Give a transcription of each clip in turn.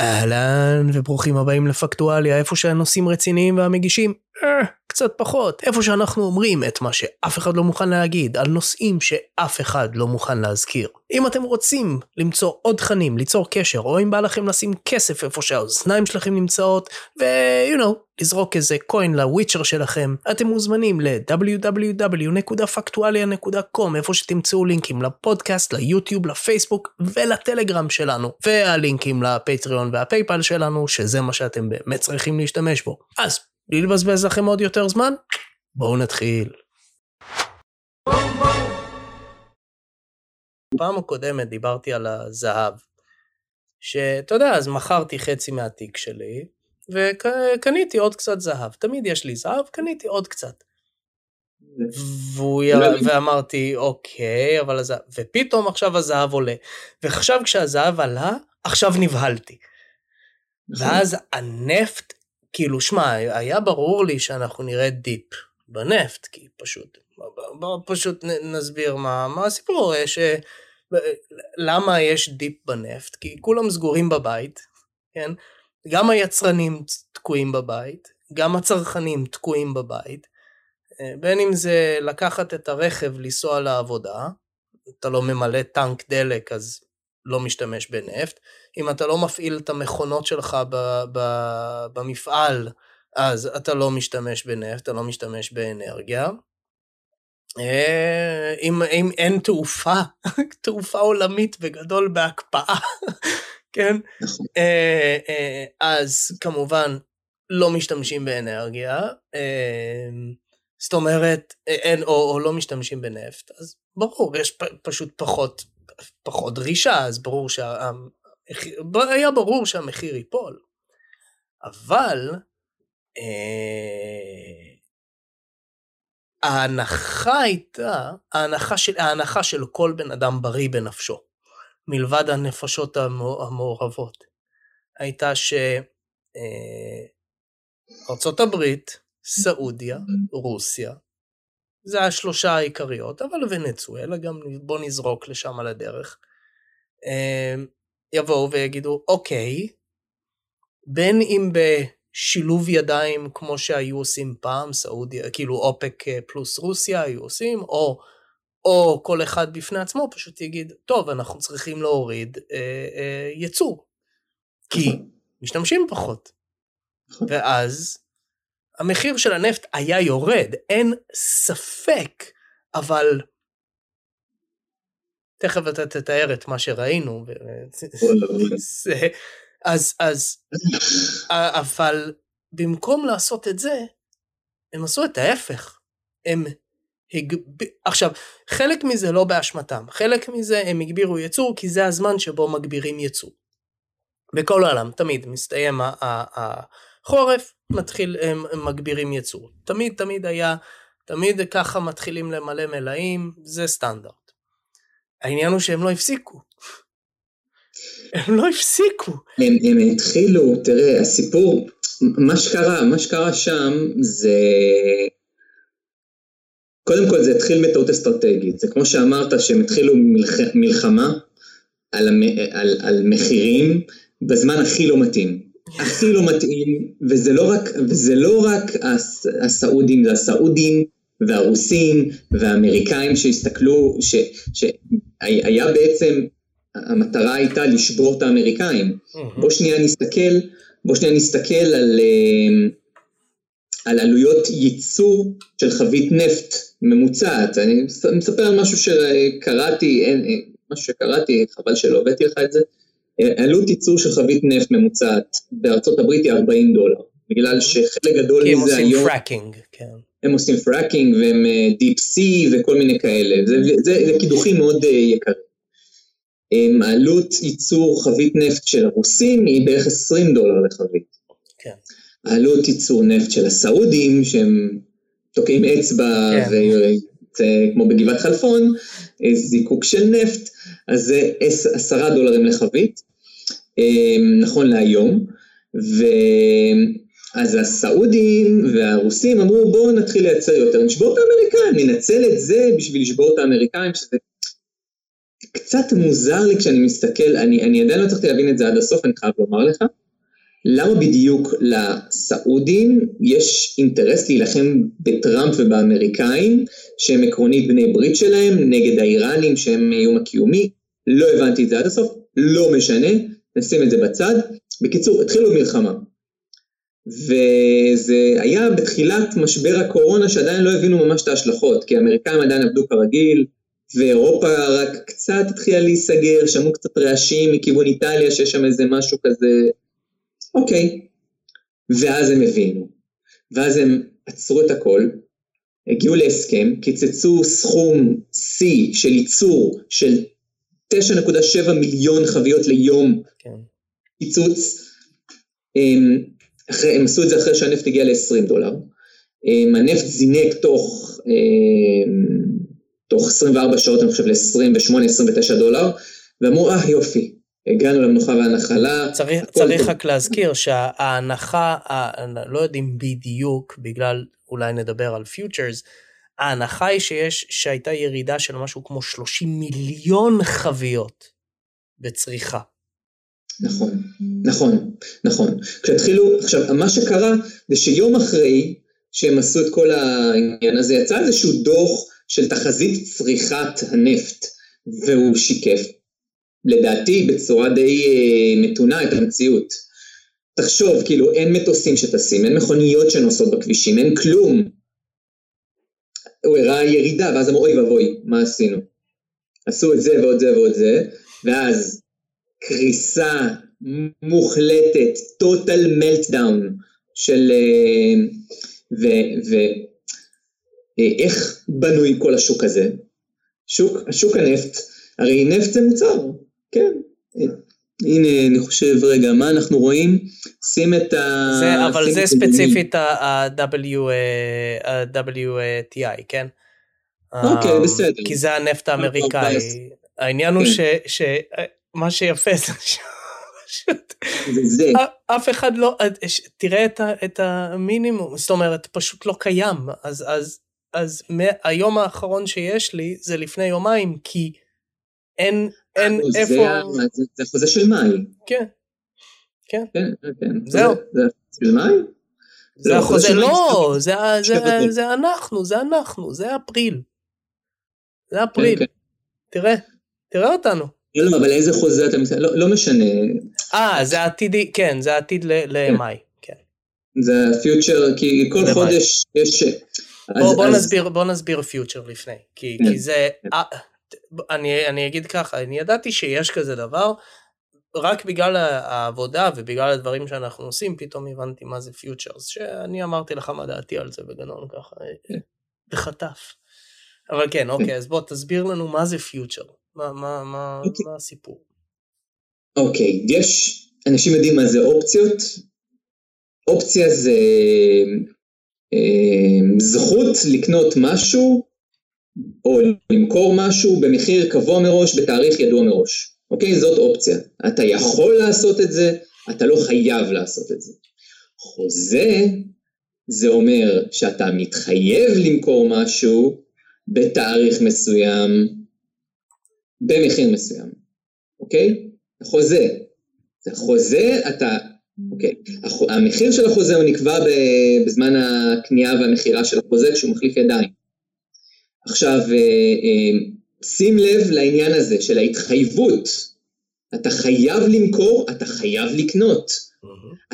אהלן וברוכים הבאים לפקטואליה, איפה שהנושאים רציניים והמגישים קצת פחות, איפה שאנחנו אומרים את מה שאף אחד לא מוכן להגיד, על נושאים שאף אחד לא מוכן להזכיר. אם אתם רוצים למצוא עוד תכנים, ליצור קשר, או אם בא לכם לשים כסף איפה שהאוזניים שלכם נמצאות, ו- you know, לזרוק איזה קוין לוויצ'ר שלכם, אתם מוזמנים ל-www.factualia.com, איפה שתמצאו לינקים לפודקאסט, ליוטיוב, לפייסבוק ולטלגרם שלנו, והלינקים לפטריון והפייפל שלנו, שזה מה שאתם באמת צריכים להשתמש בו. אז בלי לבזבז לכם עוד יותר זמן, בואו נתחיל. פעם הקודמת דיברתי על הזהב, שאתה יודע, אז מכרתי חצי מהתיק שלי, וקניתי עוד קצת זהב. תמיד יש לי זהב, קניתי עוד קצת. והוא. ואמרתי, אוקיי, אבל הזהב... ופתאום עכשיו הזהב עולה. ועכשיו כשהזהב עלה, עכשיו נבהלתי. ואז הנפט כאילו, שמע, היה ברור לי שאנחנו נראה דיפ בנפט, כי פשוט, בואו פשוט נסביר מה, מה הסיפור, יש, למה יש dip בנפט, כי כולם סגורים בבית, כן? גם היצרנים תקועים בבית, גם הצרכנים תקועים בבית, בין אם זה לקחת את הרכב, לנסוע לעבודה, אתה לא ממלא טנק דלק אז לא משתמש בנפט, אם אתה לא מפעיל את המכונות שלך ב, ב, במפעל, אז אתה לא משתמש בנפט, אתה לא משתמש באנרגיה. אה, אם, אם אין תעופה, תעופה עולמית בגדול בהקפאה, כן? אה, אה, אז כמובן לא משתמשים באנרגיה, זאת אומרת, אין, או, או לא משתמשים בנפט, אז ברור, יש פשוט פחות, פחות דרישה, אז ברור שה... היה ברור שהמחיר ייפול. אבל אה, ההנחה הייתה, ההנחה של, ההנחה של כל בן אדם בריא בנפשו, מלבד הנפשות המעורבות, הייתה שארצות אה, הברית, סעודיה, רוסיה, זה השלושה העיקריות, אבל ונצואלה גם בוא נזרוק לשם על הדרך. אה, יבואו ויגידו, אוקיי, בין אם בשילוב ידיים כמו שהיו עושים פעם, סעודיה, כאילו אופק אה, פלוס רוסיה היו עושים, או, או כל אחד בפני עצמו פשוט יגיד, טוב, אנחנו צריכים להוריד אה, אה, יצור, כי. משתמשים פחות. ואז המחיר של הנפט היה יורד, אין ספק, אבל תכף אתה תתאר את מה שראינו. אז, אז, אבל במקום לעשות את זה, הם עשו את ההפך. הם הגב... עכשיו, חלק מזה לא באשמתם, חלק מזה הם הגבירו ייצור כי זה הזמן שבו מגבירים ייצור. בכל העולם, תמיד מסתיים החורף, מתחיל, הם מגבירים ייצור. תמיד תמיד היה, תמיד ככה מתחילים למלא מלאים, זה סטנדרט. העניין הוא שהם לא הפסיקו. הם לא הפסיקו. הם, הם התחילו, תראה, הסיפור, מה שקרה, מה שקרה שם זה... קודם כל זה התחיל מטעות אסטרטגית, זה כמו שאמרת שהם התחילו מלח... מלחמה על, המ... על, על מחירים בזמן הכי לא מתאים. הכי לא מתאים, וזה לא רק, וזה לא רק הס... הסעודים, זה הסעודים והרוסים והאמריקאים שהסתכלו, ש... ש... היה בעצם, המטרה הייתה לשבור את האמריקאים. בוא שנייה נסתכל, בוא שנייה נסתכל על, אה, על עלויות ייצור של חבית נפט ממוצעת. אני מספר על משהו שקראתי, אין, משהו שקראתי, חבל שלא הבאתי לך את זה. אה, עלות ייצור של חבית נפט ממוצעת בארצות הברית היא 40 דולר, בגלל. שחלק גדול מזה היום... כי הם עושים fracking, כן. הם עושים fracking והם deep אה, sea וכל מיני כאלה, זה, זה, זה קידוחים מאוד אה, יקרים. עלות ייצור חבית נפט של הרוסים היא בערך 20 דולר לחבית. כן. העלות ייצור נפט של הסעודים, שהם תוקעים אצבע, כן. וזה כמו בגבעת חלפון, אה, זיקוק של נפט, אז זה 10 דולרים לחבית, נכון להיום, ו... אז הסעודים והרוסים אמרו בואו נתחיל לייצר יותר, נשבור את האמריקאים, ננצל את זה בשביל לשבור את האמריקאים, שזה קצת מוזר לי כשאני מסתכל, אני, אני עדיין לא הצלחתי להבין את זה עד הסוף, אני חייב לומר לך. למה בדיוק לסעודים יש אינטרס להילחם בטראמפ ובאמריקאים, שהם עקרונית בני ברית שלהם, נגד האיראנים שהם איום הקיומי? לא הבנתי את זה עד הסוף, לא משנה, נשים את זה בצד. בקיצור, התחילו מלחמה. וזה היה בתחילת משבר הקורונה שעדיין לא הבינו ממש את ההשלכות, כי האמריקאים עדיין עבדו כרגיל, ואירופה רק קצת התחילה להיסגר, שמעו קצת רעשים מכיוון איטליה שיש שם איזה משהו כזה, אוקיי. ואז הם הבינו, ואז הם עצרו את הכל, הגיעו להסכם, קיצצו סכום שיא של ייצור של 9.7 מיליון חביות ליום כן. קיצוץ. אחרי, הם עשו את זה אחרי שהנפט הגיע ל-20 דולר. הנפט זינק תוך, הם, תוך 24 שעות, אני חושב, ל-28-29 דולר, ואמרו, אה יופי, הגענו למנוחה והנחלה. צריך, צריך רק להזכיר שההנחה, לא יודעים בדיוק, בגלל, אולי נדבר על פיוטרס, ההנחה היא שיש, שהייתה ירידה של משהו כמו 30 מיליון חביות בצריכה. נכון, נכון, נכון. כשהתחילו, עכשיו, מה שקרה זה שיום אחרי שהם עשו את כל העניין הזה, יצא איזשהו דוח של תחזית צריכת הנפט, והוא שיקף, לדעתי, בצורה די אה, מתונה את המציאות. תחשוב, כאילו, אין מטוסים שטסים, אין מכוניות שנוסעות בכבישים, אין כלום. הוא הראה ירידה, ואז אמרו, אוי ואבוי, מה עשינו? עשו את זה ועוד זה ועוד זה, ואז קריסה מוחלטת, total meltdown של... ואיך אה, בנוי כל השוק הזה? שוק, השוק הנפט, הרי נפט זה מוצר, כן. הנה, אני חושב, רגע, מה אנחנו רואים? שים את ה... זה, אבל זה ספציפית ה-WTI, כן? אוקיי, אה, בסדר. כי זה הנפט האמריקאי. העניין הוא כן. שמה שיפה זה פשוט, אף אחד לא, תראה את המינימום, זאת אומרת, פשוט לא קיים. אז, אז, אז היום האחרון שיש לי זה לפני יומיים, כי אין, אין איפה... זה החוזה של מאי. כן. כן. כן, כן. זהו. זה של מאי? זה החוזה, לא, זה אנחנו, זה אנחנו, זה אפריל. זה אפריל. כן, כן. תראה, תראה אותנו. לא, לא, אבל איזה חוזה אתה מסתכל? לא, לא משנה. אה, זה עתידי, כן, זה עתיד למאי, כן. זה future, כי כל חודש יש... בוא, בוא, אז... נסביר, בוא נסביר future לפני, כי, כן, כי זה, כן. אה, אני, אני אגיד ככה, אני ידעתי שיש כזה דבר, רק בגלל העבודה ובגלל הדברים שאנחנו עושים, פתאום הבנתי מה זה futures, שאני אמרתי לך מה דעתי על זה בגנון ככה. בחטף. אבל כן, אוקיי, אז בוא תסביר לנו מה זה future. מה, מה, מה, okay. אוקיי. מה הסיפור? אוקיי, okay, יש, אנשים יודעים מה זה אופציות? אופציה זה אה, זכות לקנות משהו או למכור משהו במחיר קבוע מראש, בתאריך ידוע מראש. אוקיי? זאת אופציה. אתה יכול לעשות את זה, אתה לא חייב לעשות את זה. חוזה, זה אומר שאתה מתחייב למכור משהו בתאריך מסוים, במחיר מסוים, אוקיי? החוזה. זה חוזה, אתה, אוקיי. המחיר של החוזה הוא נקבע בזמן הקנייה והמכירה של החוזה כשהוא מחליף ידיים. עכשיו, אה, אה, שים לב לעניין הזה של ההתחייבות. אתה חייב למכור, אתה חייב לקנות.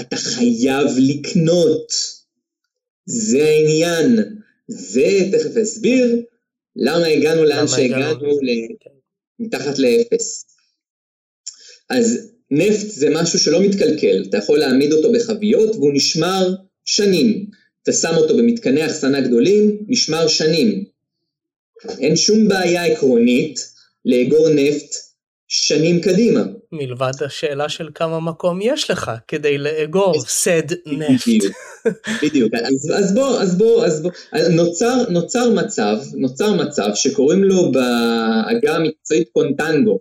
אתה חייב לקנות. זה העניין. ותכף אסביר למה הגענו לאן שהגענו, מתחת לאפס. אז נפט זה משהו שלא מתקלקל, אתה יכול להעמיד אותו בחביות והוא נשמר שנים. אתה שם אותו במתקני אחסנה גדולים, נשמר שנים. אין שום בעיה עקרונית לאגור נפט שנים קדימה. מלבד השאלה של כמה מקום יש לך כדי לאגור סד נפט. בדיוק, בדיוק. אז, אז בוא, אז בוא, אז בוא. נוצר, נוצר מצב, נוצר מצב שקוראים לו בעגה המקצועית קונטנגו.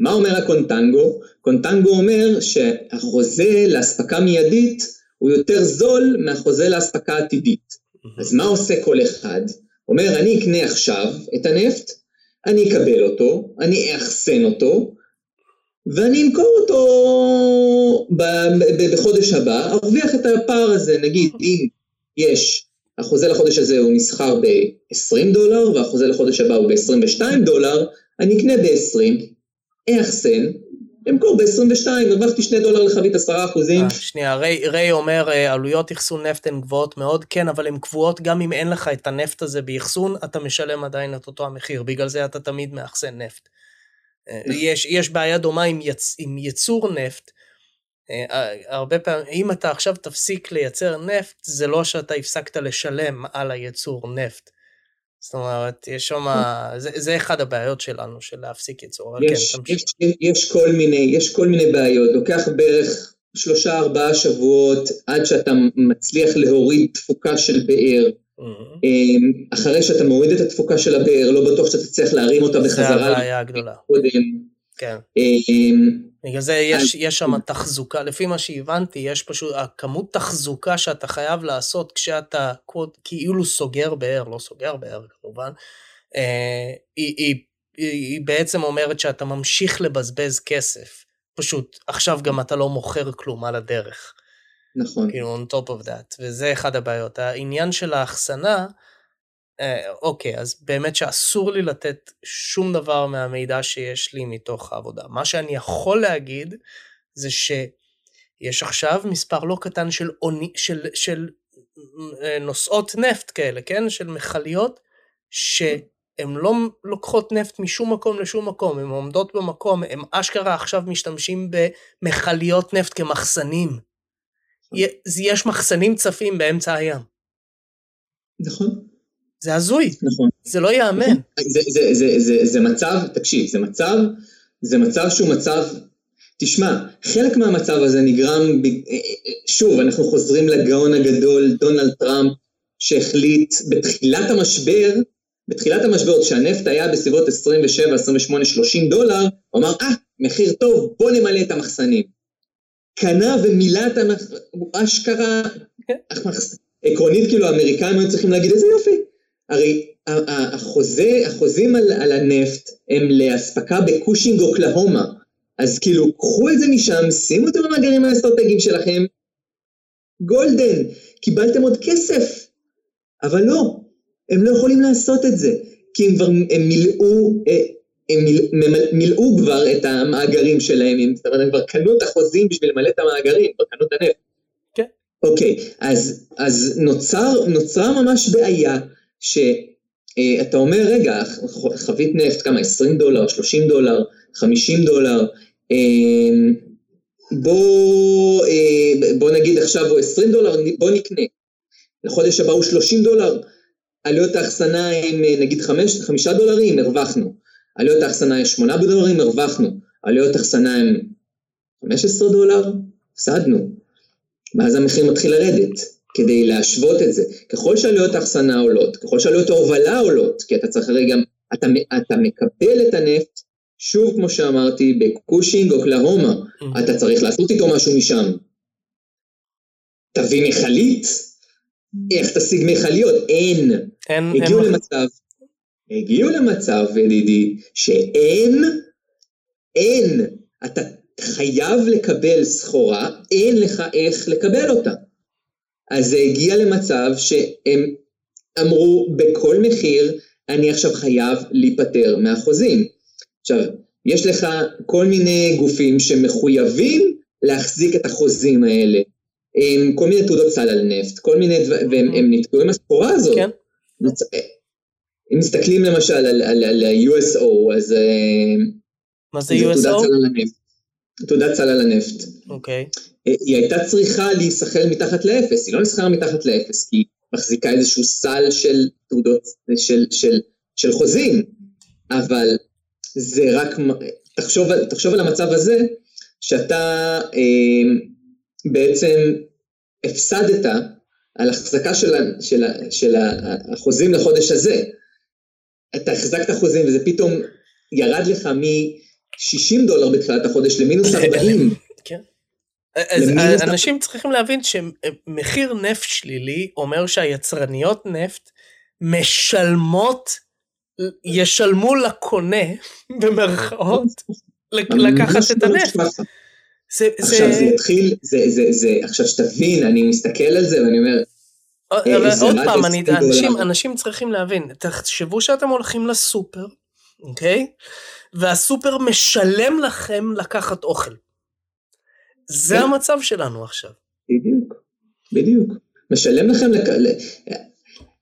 מה אומר הקונטנגו? קונטנגו אומר שהחוזה לאספקה מיידית הוא יותר זול מהחוזה לאספקה עתידית. אז מה עושה כל אחד? אומר, אני אקנה עכשיו את הנפט, אני אקבל אותו, אני אאחסן אותו, ואני אמכור אותו בחודש הבא, ארוויח את הפער הזה, נגיד אם יש, החוזה לחודש הזה הוא נסחר ב-20 דולר, והחוזה לחודש הבא הוא ב-22 דולר, אני אקנה ב-20, אאחסן, אמכור ב-22, הרווחתי 2 דולר לחבית 10 אחוזים. אה, שנייה, ריי, אומר אה, עלויות אחסון נפט הן גבוהות מאוד, כן, אבל הן קבועות גם אם אין לך את הנפט הזה באחסון, אתה משלם עדיין את אותו המחיר, בגלל זה אתה תמיד מאחסן נפט. אה, יש, יש בעיה דומה עם, יצ, עם ייצור נפט. הרבה פעמים, אם אתה עכשיו תפסיק לייצר נפט, זה לא שאתה הפסקת לשלם על הייצור נפט. זאת אומרת, יש שם, זה, זה אחד הבעיות שלנו, של להפסיק ייצור, אבל יש, כן, תמשיך. יש, יש, כל מיני, יש כל מיני בעיות, לוקח בערך שלושה ארבעה שבועות עד שאתה מצליח להוריד תפוקה של באר. Mm-hmm. אחרי שאתה מוריד את התפוקה של הבאר, לא בטוח שאתה תצליח להרים אותה בחזרה. זה הבעיה הגדולה. כן. בגלל זה יש, יש שם תחזוקה, לפי מה שהבנתי, יש פשוט, הכמות תחזוקה שאתה חייב לעשות כשאתה כאילו סוגר באר, לא סוגר באר כמובן, אה, היא, היא, היא, היא בעצם אומרת שאתה ממשיך לבזבז כסף. פשוט עכשיו גם אתה לא מוכר כלום על הדרך. נכון. כאילו on top of that, וזה אחד הבעיות. העניין של האחסנה, אה, אוקיי, אז באמת שאסור לי לתת שום דבר מהמידע שיש לי מתוך העבודה. מה שאני יכול להגיד זה שיש עכשיו מספר לא קטן של, אוני, של, של אה, נושאות נפט כאלה, כן? של מכליות, שהן לא לוקחות נפט משום מקום לשום מקום, הן עומדות במקום, הן אשכרה עכשיו משתמשים במכליות נפט כמחסנים. יש מחסנים צפים באמצע הים. נכון. זה הזוי, נכון. זה לא ייאמן. נכון. זה, זה, זה, זה, זה מצב, תקשיב, זה מצב, זה מצב שהוא מצב, תשמע, חלק מהמצב הזה נגרם, ב, אה, אה, שוב, אנחנו חוזרים לגאון הגדול, דונלד טראמפ, שהחליט בתחילת המשבר, בתחילת המשבר, כשהנפט היה בסביבות 27, 28, 30 דולר, הוא אמר, אה, מחיר טוב, בוא נמלא את המחסנים. קנה ומילא את המחסנים, אשכרה, כן. עקרונית כאילו האמריקאים היו צריכים להגיד איזה יופי, הרי החוזה, החוזים על, על הנפט הם לאספקה בקושינג אוקלהומה. אז כאילו, קחו את זה משם, שימו זה במאגרים האסטרטגיים שלכם. גולדן, קיבלתם עוד כסף. אבל לא, הם לא יכולים לעשות את זה, כי הם כבר, הם מילאו, אה, הם מיל, מילאו כבר את המאגרים שלהם, זאת אומרת, הם כבר קנו את החוזים בשביל למלא את המאגרים, כבר קנו את הנפט. כן. אוקיי, אז, אז נוצר, נוצרה ממש בעיה. שאתה אומר, רגע, חבית נפט, כמה, 20 דולר, 30 דולר, 50 דולר, אמ, בוא, אה, בוא נגיד עכשיו הוא 20 דולר, בוא נקנה. לחודש הבא הוא 30 דולר, עלויות האחסנה הם אה, נגיד 5, 5 דולרים, הרווחנו. עלויות האחסנה הם 8 דולרים, הרווחנו. עלויות האחסנה הם 15 דולר, הפסדנו. ואז המחיר מתחיל לרדת. כדי להשוות את זה. ככל שעלויות האחסנה עולות, ככל שעלויות ההובלה עולות, כי אתה צריך הרי גם, אתה, אתה מקבל את הנפט, שוב כמו שאמרתי, בקושינג אוקלהומה, mm. אתה צריך לעשות איתו משהו משם. תביא מכלית? איך תשיג מכליות? אין. אין הגיעו אין למצב, הגיעו למצב, ידידי, שאין, אין. אתה חייב לקבל סחורה, אין לך איך לקבל אותה. אז זה הגיע למצב שהם אמרו בכל מחיר, אני עכשיו חייב להיפטר מהחוזים. עכשיו, יש לך כל מיני גופים שמחויבים להחזיק את החוזים האלה, עם כל מיני תעודות סל על נפט, כל מיני דברים, והם נתקעו עם הסחורה הזאת. כן. אם מסתכלים למשל על, על, על ה-USO, אז... אה, מה זה USO? תעודת סל על הנפט. תעודת סל על הנפט. אוקיי. אה, היא הייתה צריכה להיסחר מתחת לאפס, היא לא נסחרה מתחת לאפס, כי היא מחזיקה איזשהו סל של תעודות, של, של, של חוזים, אבל זה רק, תחשוב, תחשוב על המצב הזה, שאתה אה, בעצם הפסדת על החזקה של, של, של החוזים לחודש הזה. אתה החזקת חוזים וזה פתאום ירד לך מ-60 דולר בתחילת החודש למינוס 40. כן. אז אנשים צריכים להבין שמחיר נפט שלילי אומר שהיצרניות נפט משלמות ישלמו לקונה, במרכאות, לקחת את הנפט. זה, עכשיו זה יתחיל, זה, זה, זה, עכשיו שתבין, אני מסתכל על זה ואני אומר, אבל עוד פעם, אני, אנשים, אנשים צריכים להבין, תחשבו שאתם הולכים לסופר, אוקיי? והסופר משלם לכם לקחת אוכל. זה כן. המצב שלנו עכשיו. בדיוק, בדיוק. משלם לכם, לק...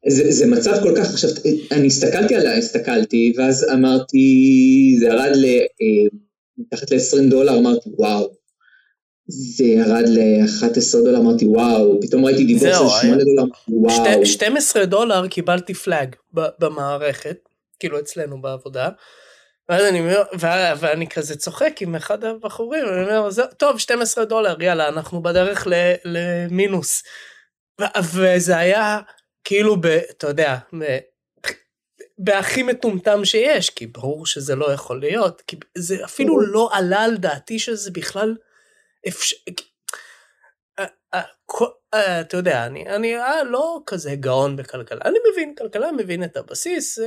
זה, זה מצב כל כך, עכשיו, אני הסתכלתי עליה, הסתכלתי, ואז אמרתי, זה ירד ל... אה, מתחת ל-20 דולר, אמרתי, וואו. זה ירד ל-11 דולר, אמרתי, וואו, פתאום ראיתי דיבור של 8 דולר, וואו. 12 דולר קיבלתי פלאג במערכת, כאילו אצלנו בעבודה. ואז אני אומר, ואני כזה צוחק עם אחד הבחורים, אני אומר, טוב, 12 דולר, יאללה, אנחנו בדרך למינוס. וזה היה כאילו, ב, אתה יודע, בהכי מטומטם שיש, כי ברור שזה לא יכול להיות, כי זה אפילו לא עלה על דעתי שזה בכלל אפשר... אתה יודע, אני, אני לא כזה גאון בכלכלה, אני מבין כלכלה, מבין את הבסיס,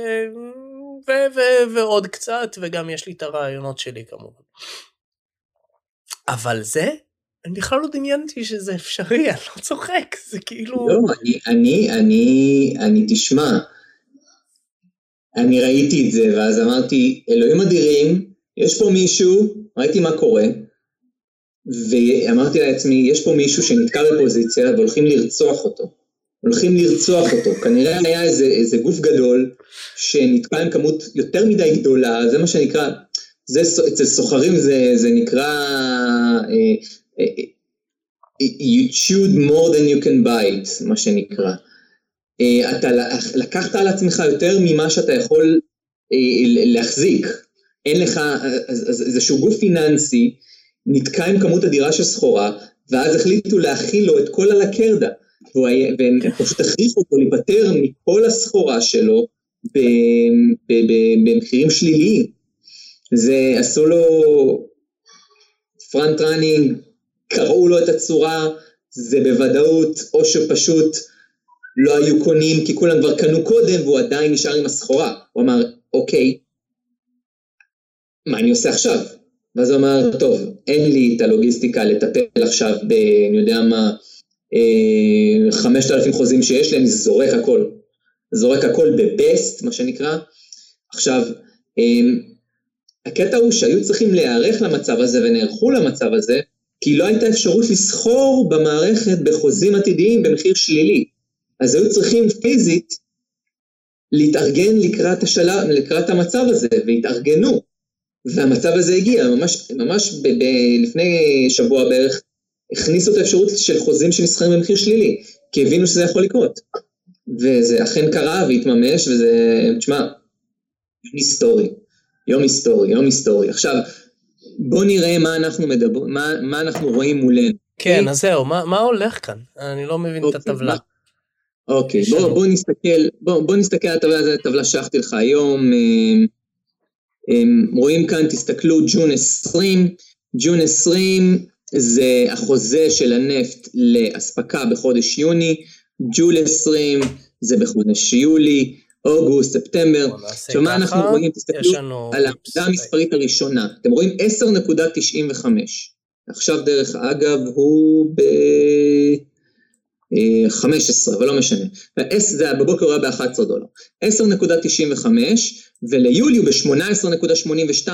ו, ו, ועוד קצת, וגם יש לי את הרעיונות שלי כמובן. אבל זה, אני בכלל לא דמיינתי שזה אפשרי, אני לא צוחק, זה כאילו... לא, אני, אני, אני, אני, תשמע, אני ראיתי את זה, ואז אמרתי, אלוהים אדירים, יש פה מישהו, ראיתי מה קורה, ואמרתי לעצמי, יש פה מישהו שנתקע בפוזיציה והולכים לרצוח אותו. הולכים לרצוח אותו. כנראה היה איזה, איזה גוף גדול שנתקע עם כמות יותר מדי גדולה, זה מה שנקרא, זה, אצל סוחרים זה, זה נקרא אה, אה, אה, you chewed more than you can bite, מה שנקרא. אתה לקחת על עצמך יותר ממה שאתה יכול להחזיק. אין לך איזשהו גוף פיננסי, נתקע עם כמות אדירה של סחורה, ואז החליטו להכיל לו את כל הלקרדה. והם כן. פשוט הכריחו אותו להיפטר מכל הסחורה שלו במחירים שליליים. זה עשו לו פרנט ראנינג, קראו לו את הצורה, זה בוודאות או שפשוט לא היו קונים כי כולם כבר קנו קודם והוא עדיין נשאר עם הסחורה. הוא אמר, אוקיי, מה אני עושה עכשיו? ואז הוא אמר, טוב, אין לי את הלוגיסטיקה לטפל עכשיו ב... אני יודע מה, אה, חמשת אלפים חוזים שיש להם, זורק הכל. זורק הכל בבסט, מה שנקרא. עכשיו, אה, הקטע הוא שהיו צריכים להיערך למצב הזה ונערכו למצב הזה, כי לא הייתה אפשרות לסחור במערכת בחוזים עתידיים במחיר שלילי. אז היו צריכים פיזית להתארגן לקראת, השלב, לקראת המצב הזה, והתארגנו. והמצב הזה הגיע, ממש, ממש ב, ב, לפני שבוע בערך, הכניסו את האפשרות של חוזים שנסחרים במחיר שלילי, כי הבינו שזה יכול לקרות. וזה אכן קרה והתממש, וזה, תשמע, היסטורי, יום היסטורי, יום היסטורי. עכשיו, בוא נראה מה אנחנו מדברים, מה, מה אנחנו רואים מולנו. כן, אז זהו, מה, מה הולך כאן? אני לא מבין אוקיי, את הטבלה. אוקיי, בוא, בוא נסתכל, בוא, בוא נסתכל על הטבלה, זו הטבלה שלחתי לך היום. אה, רואים כאן, תסתכלו, ג'ון 20, ג'ון 20 זה החוזה של הנפט לאספקה בחודש יוני, ג'ול 20 זה בחודש יולי, אוגוסט, ספטמבר. עכשיו מה אנחנו רואים? תסתכלו על העמדה המספרית הראשונה. אתם רואים 10.95. עכשיו דרך אגב הוא ב... 15, אבל לא משנה. זה בבוקר הוא היה ב-11 דולר. 10.95 וליולי הוא ב-18.82.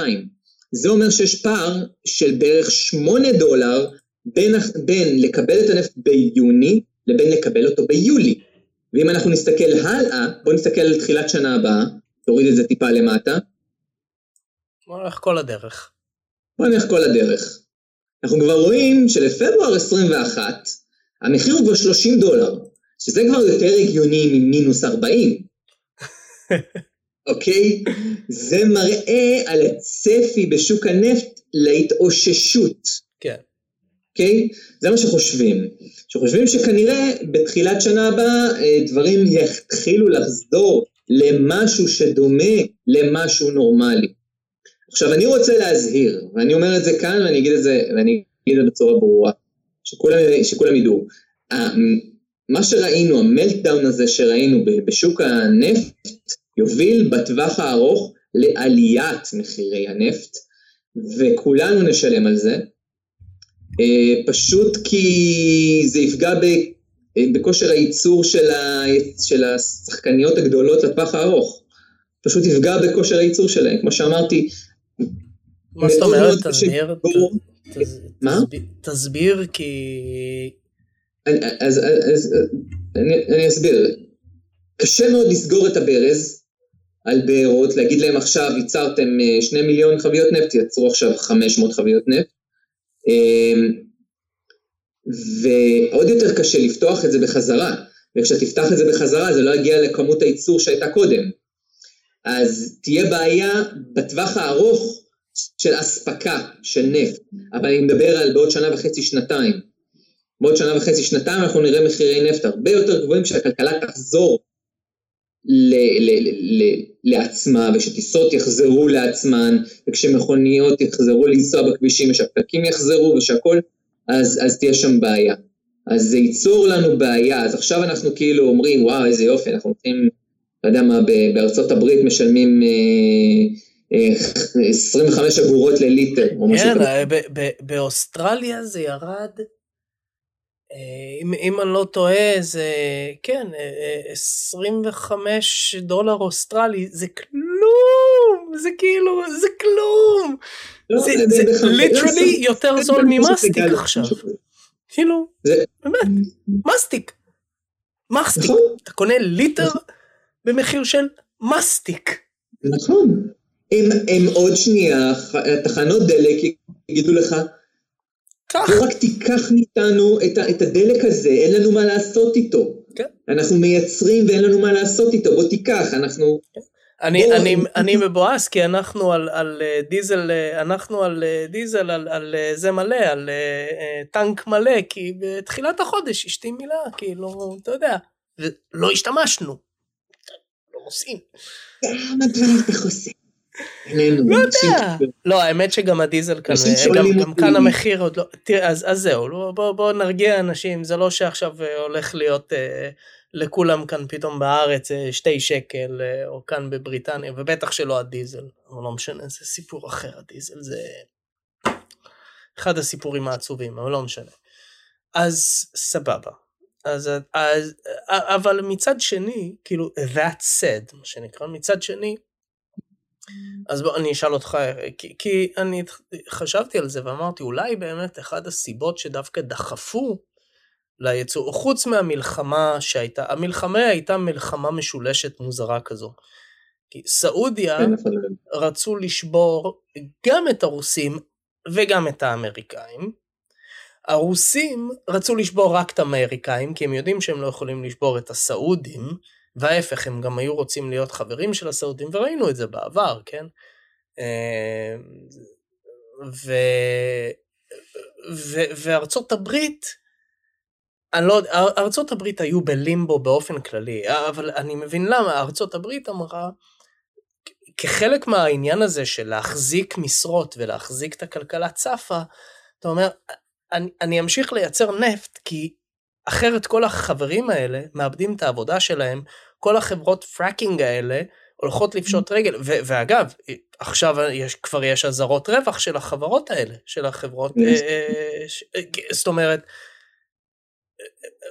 זה אומר שיש פער של בערך 8 דולר בין, בין לקבל את הנפט ביוני לבין לקבל אותו ביולי. ואם אנחנו נסתכל הלאה, בואו נסתכל על תחילת שנה הבאה, תוריד את זה טיפה למטה. בוא נלך כל הדרך. בוא נלך כל הדרך. אנחנו כבר רואים שלפברואר 21, המחיר הוא כבר 30 דולר, שזה כבר יותר הגיוני ממינוס 40. אוקיי? זה מראה על הצפי בשוק הנפט להתאוששות. כן. אוקיי? זה מה שחושבים. שחושבים שכנראה בתחילת שנה הבאה אה, דברים יתחילו לחזור למשהו שדומה למשהו נורמלי. עכשיו אני רוצה להזהיר, ואני אומר את זה כאן ואני אגיד את זה, ואני אגיד את זה בצורה ברורה, שכולם, שכולם ידעו. מה שראינו, המלטדאון הזה שראינו בשוק הנפט, יוביל בטווח הארוך לעליית מחירי הנפט, וכולנו נשלם על זה, אה, פשוט כי זה יפגע ב, אה, בכושר הייצור של, ה, של השחקניות הגדולות לטווח הארוך. פשוט יפגע בכושר הייצור שלהם. כמו שאמרתי, מה זאת אומרת? תסביר. מה? תסביר כי... אז, אז, אז אני, אני אסביר. קשה מאוד לסגור את הברז על בארות, להגיד להם עכשיו ייצרתם אה, שני מיליון חביות נפט, יצרו עכשיו 500 חביות נפט. אמ, ועוד יותר קשה לפתוח את זה בחזרה, וכשאתה תפתח את זה בחזרה זה לא יגיע לכמות הייצור שהייתה קודם. אז תהיה בעיה בטווח הארוך של אספקה של נפט, אבל אני מדבר על בעוד שנה וחצי, שנתיים. בעוד שנה וחצי, שנתיים אנחנו נראה מחירי נפט הרבה יותר גבוהים כשהכלכלה תחזור ל- ל- ל- לעצמה, ושטיסות יחזרו לעצמן, וכשמכוניות יחזרו לנסוע בכבישים, ושהפקקים יחזרו, ושהכול, אז, אז תהיה שם בעיה. אז זה ייצור לנו בעיה, אז עכשיו אנחנו כאילו אומרים, וואו, איזה יופי, אנחנו נותנים, לא יודע מה, בארצות הברית משלמים אה, אה, 25 אגורות לליטר, כן. כן, באוסטרליה זה ירד אה, אם, אם אני לא טועה זה כן 25 אה, אה, דולר אוסטרלי זה כלום! זה כאילו זה כלום! לא, זה, זה, זה literally יותר זול ממאסטיק עכשיו. כאילו באמת מסטיק מסטיק נכון. אתה קונה ליטר במחיר של מסטיק נכון. הם עוד שנייה תחנות דלק יגידו לך קח. לא רק תיקח מאיתנו את, את הדלק הזה, אין לנו מה לעשות איתו. כן. אנחנו מייצרים ואין לנו מה לעשות איתו, בוא תיקח, אנחנו... כן. אני, בוא, אני, אני מבואס כי אנחנו על, על אה, דיזל, אה, אנחנו על אה, דיזל, על, על זה מלא, על טנק מלא, כי בתחילת החודש אשתי מילה, כאילו, אתה יודע, ולא השתמשנו. לא נוסעים. כמה דברים אתה חוסר. לא יודע. לא, האמת שגם הדיזל כאן, גם כאן המחיר עוד לא, תראה, אז זהו, לא, בוא נרגיע אנשים, זה לא שעכשיו אה, הולך להיות אה, לכולם כאן פתאום בארץ אה, שתי שקל, או כאן בבריטניה, ובטח שלא הדיזל, אבל לא משנה, זה סיפור אחר, הדיזל זה אחד הסיפורים העצובים, אבל לא משנה. אז סבבה. אז, אז, אבל מצד שני, כאילו, that said, מה שנקרא, מצד שני, אז בוא אני אשאל אותך, כי, כי אני חשבתי על זה ואמרתי אולי באמת אחד הסיבות שדווקא דחפו ליצוא, חוץ מהמלחמה שהייתה, המלחמה הייתה מלחמה משולשת מוזרה כזו. כי סעודיה כן, רצו לשבור גם את הרוסים וגם את האמריקאים. הרוסים רצו לשבור רק את האמריקאים כי הם יודעים שהם לא יכולים לשבור את הסעודים. וההפך, הם גם היו רוצים להיות חברים של הסעודים, וראינו את זה בעבר, כן? אמ, ו... ו... וארצות הברית, אני לא יודע, ארצות הברית היו בלימבו באופן כללי, אבל אני מבין למה, ארצות הברית אמרה, כחלק מהעניין הזה של להחזיק משרות ולהחזיק את הכלכלה צפה, אתה אומר, אני, אני אמשיך לייצר נפט כי אחרת כל החברים האלה מאבדים את העבודה שלהם כל החברות פראקינג האלה הולכות לפשוט רגל, ו- ואגב, עכשיו יש, כבר יש אזהרות רווח של החברות האלה, של החברות, אה, אה, אה, זאת אומרת,